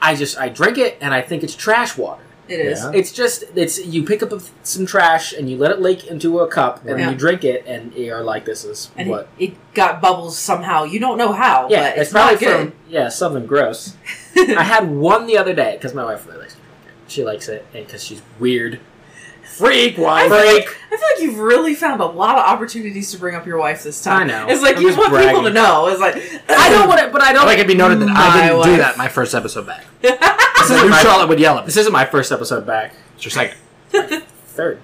I just I drink it and I think it's trash water. It is. Yeah. It's just it's you pick up some trash and you let it leak into a cup and Yeah. you drink it and you're like, this is And what. it, it got bubbles somehow. You don't know how, Yeah, but it's, it's, not probably good. from yeah something gross. I had one the other day because my wife really likes to drink it. She likes it because she's weird. Freak I wife. feel, like, I feel like you've really found a lot of opportunities to bring up your wife this time. I know. It's like I'm you just want people to know. It's like I don't want it, but I I don't. like it be noted that I didn't do that my first episode back. this, So isn't New my, Charlotte would yell at me. this isn't my first episode back. It's your second. Third.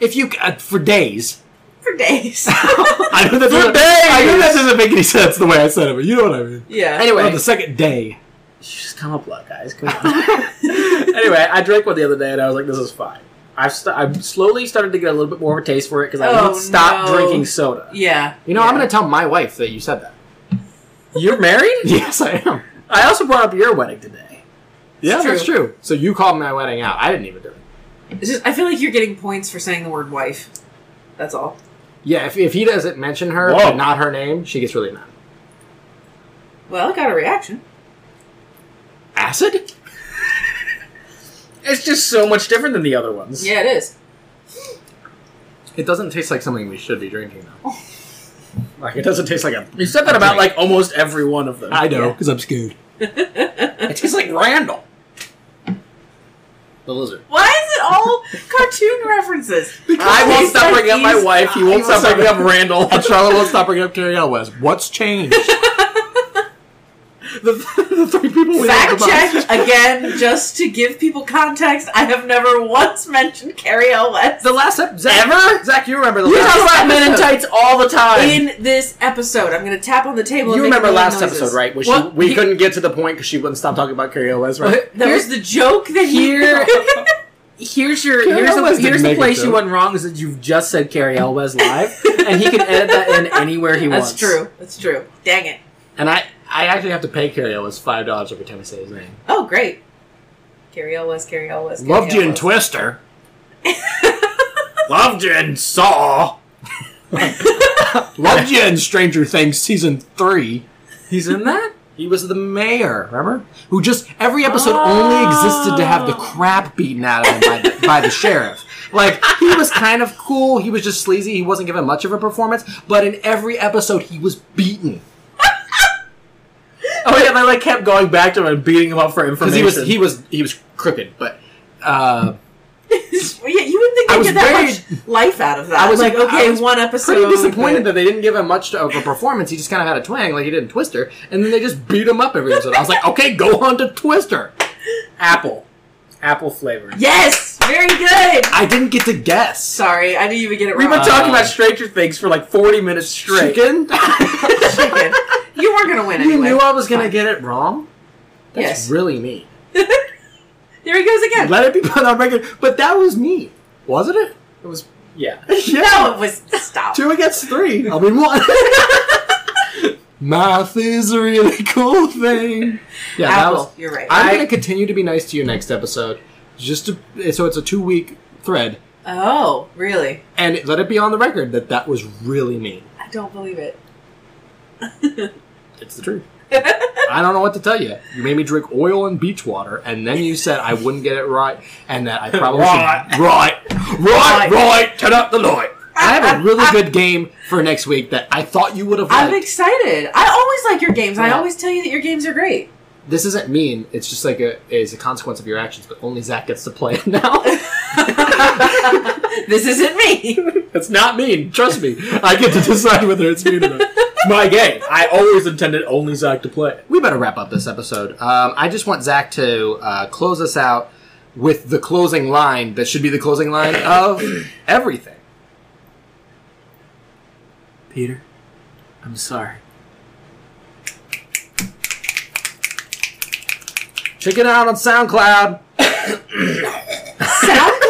If you uh, for days. for days. I know that For doesn't, days! I know that doesn't make any sense the way I said it, but you know what I mean. yeah. Anyway, On the second day. just come up, blood, guys. Come on. anyway, I drank one the other day and I was like, this is fine. I've, st- I've slowly started to get a little bit more of a taste for it because I Oh, won't stop no. drinking soda. Yeah. You know, yeah. I'm going to tell my wife that you said that. You're married? Yes, I am. I also brought up your wedding today. Yeah, true. that's true. So you called my wedding out. I didn't even do it. It's just, I feel like you're getting points for saying the word wife. That's all. Yeah, if, if he doesn't mention her, Whoa. but not her name, she gets really mad. Well, I got a reaction. Acid? It's just so much different than the other ones. Yeah, it is. It doesn't taste like something we should be drinking, though. Like, it doesn't taste like a. You said that about like almost every one of them. I know, Yeah. because I'm scared. It tastes like Randall. The lizard. Why is it all cartoon references? Because I won't stop like- bringing up my wife. He he won't won't stop bringing up Randall. And Charlotte won't stop bringing up Cary Elwes. What's changed? the, the three people we Fact check again, just to give people context. I have never once mentioned Cary L. West The last episode. Zach, Ever? Zach, you remember the You last talk about men in tights all the time. in this episode. I'm going to tap on the table. You and remember last noises. episode, right? Where she, What? we He- couldn't get to the point because she wouldn't stop talking about Cary Elwes, right? That was the joke that Here- Here's your Cary here's Elwes here's the place you went wrong is that you've just said Cary Elwes live, and he can edit that in anywhere he That's wants. That's true. That's true. Dang it. And I, I actually have to pay Cary Elwes five dollars every time I say his name. Oh, great. Cary Elwes, Cary Elwes. Cary Loved you in Elwes. Twister. Loved you in Saw. Loved you in Stranger Things season three. He's in that. He was the mayor, remember? Who just every episode only oh. existed to have the Oh. crap beaten out of him by the, by the sheriff. Like he was kind of cool. He was just sleazy. He wasn't given much of a performance, but in every episode he was beaten Oh yeah, they like kept going back to him and beating him up for information. because he was he was he was crooked. But uh, yeah, you wouldn't think I they'd get that very- much life out of that. I was- like, I okay, was one episode. pretty disappointed but- that they didn't give him much of a performance. He just kind of had a twang like he did in Twister, and then they just beat him up every episode. I was like, okay, go on to Twister. apple, apple flavored. Yes, very good. I didn't get to guess. Sorry, I knew you would get it wrong. We've wrong. been talking Uh, about Stranger Things for like forty minutes straight. Chicken. Chicken. You weren't gonna win it. You knew I was gonna Fine. get it wrong. That's Yes. really mean. There he goes again. Let it be put on record. But that was me, wasn't it? It was yeah. yeah. No, it was stop. Two against three. I mean one. Math is a really cool thing. Yeah, that Apple, was. you're right. I'm I- gonna continue to be nice to you next episode. Just to, so it's a two week thread, oh, really? and let it be on the record that that was really mean. I don't believe it. It's the truth. I don't know what to tell you. You made me drink oil and beach water, and then you said I wouldn't get it right, and that I probably Right. should. Right, right, right. Turn up the light. I have a really good game for next week that I thought you would have I'm excited. I always like your games. I always tell you that your games are great. This isn't mean. It's just like a is a consequence of your actions, but only Zach gets to play it now. this isn't me. it's not mean. Trust me. I get to decide whether it's mean or not. It's my game. I always intended only Zach to play. We better wrap up this episode. Um, I just want Zach to uh, close us out with the closing line that should be the closing line of everything. Peter, I'm sorry. Check it out on SoundCloud. SoundCloud?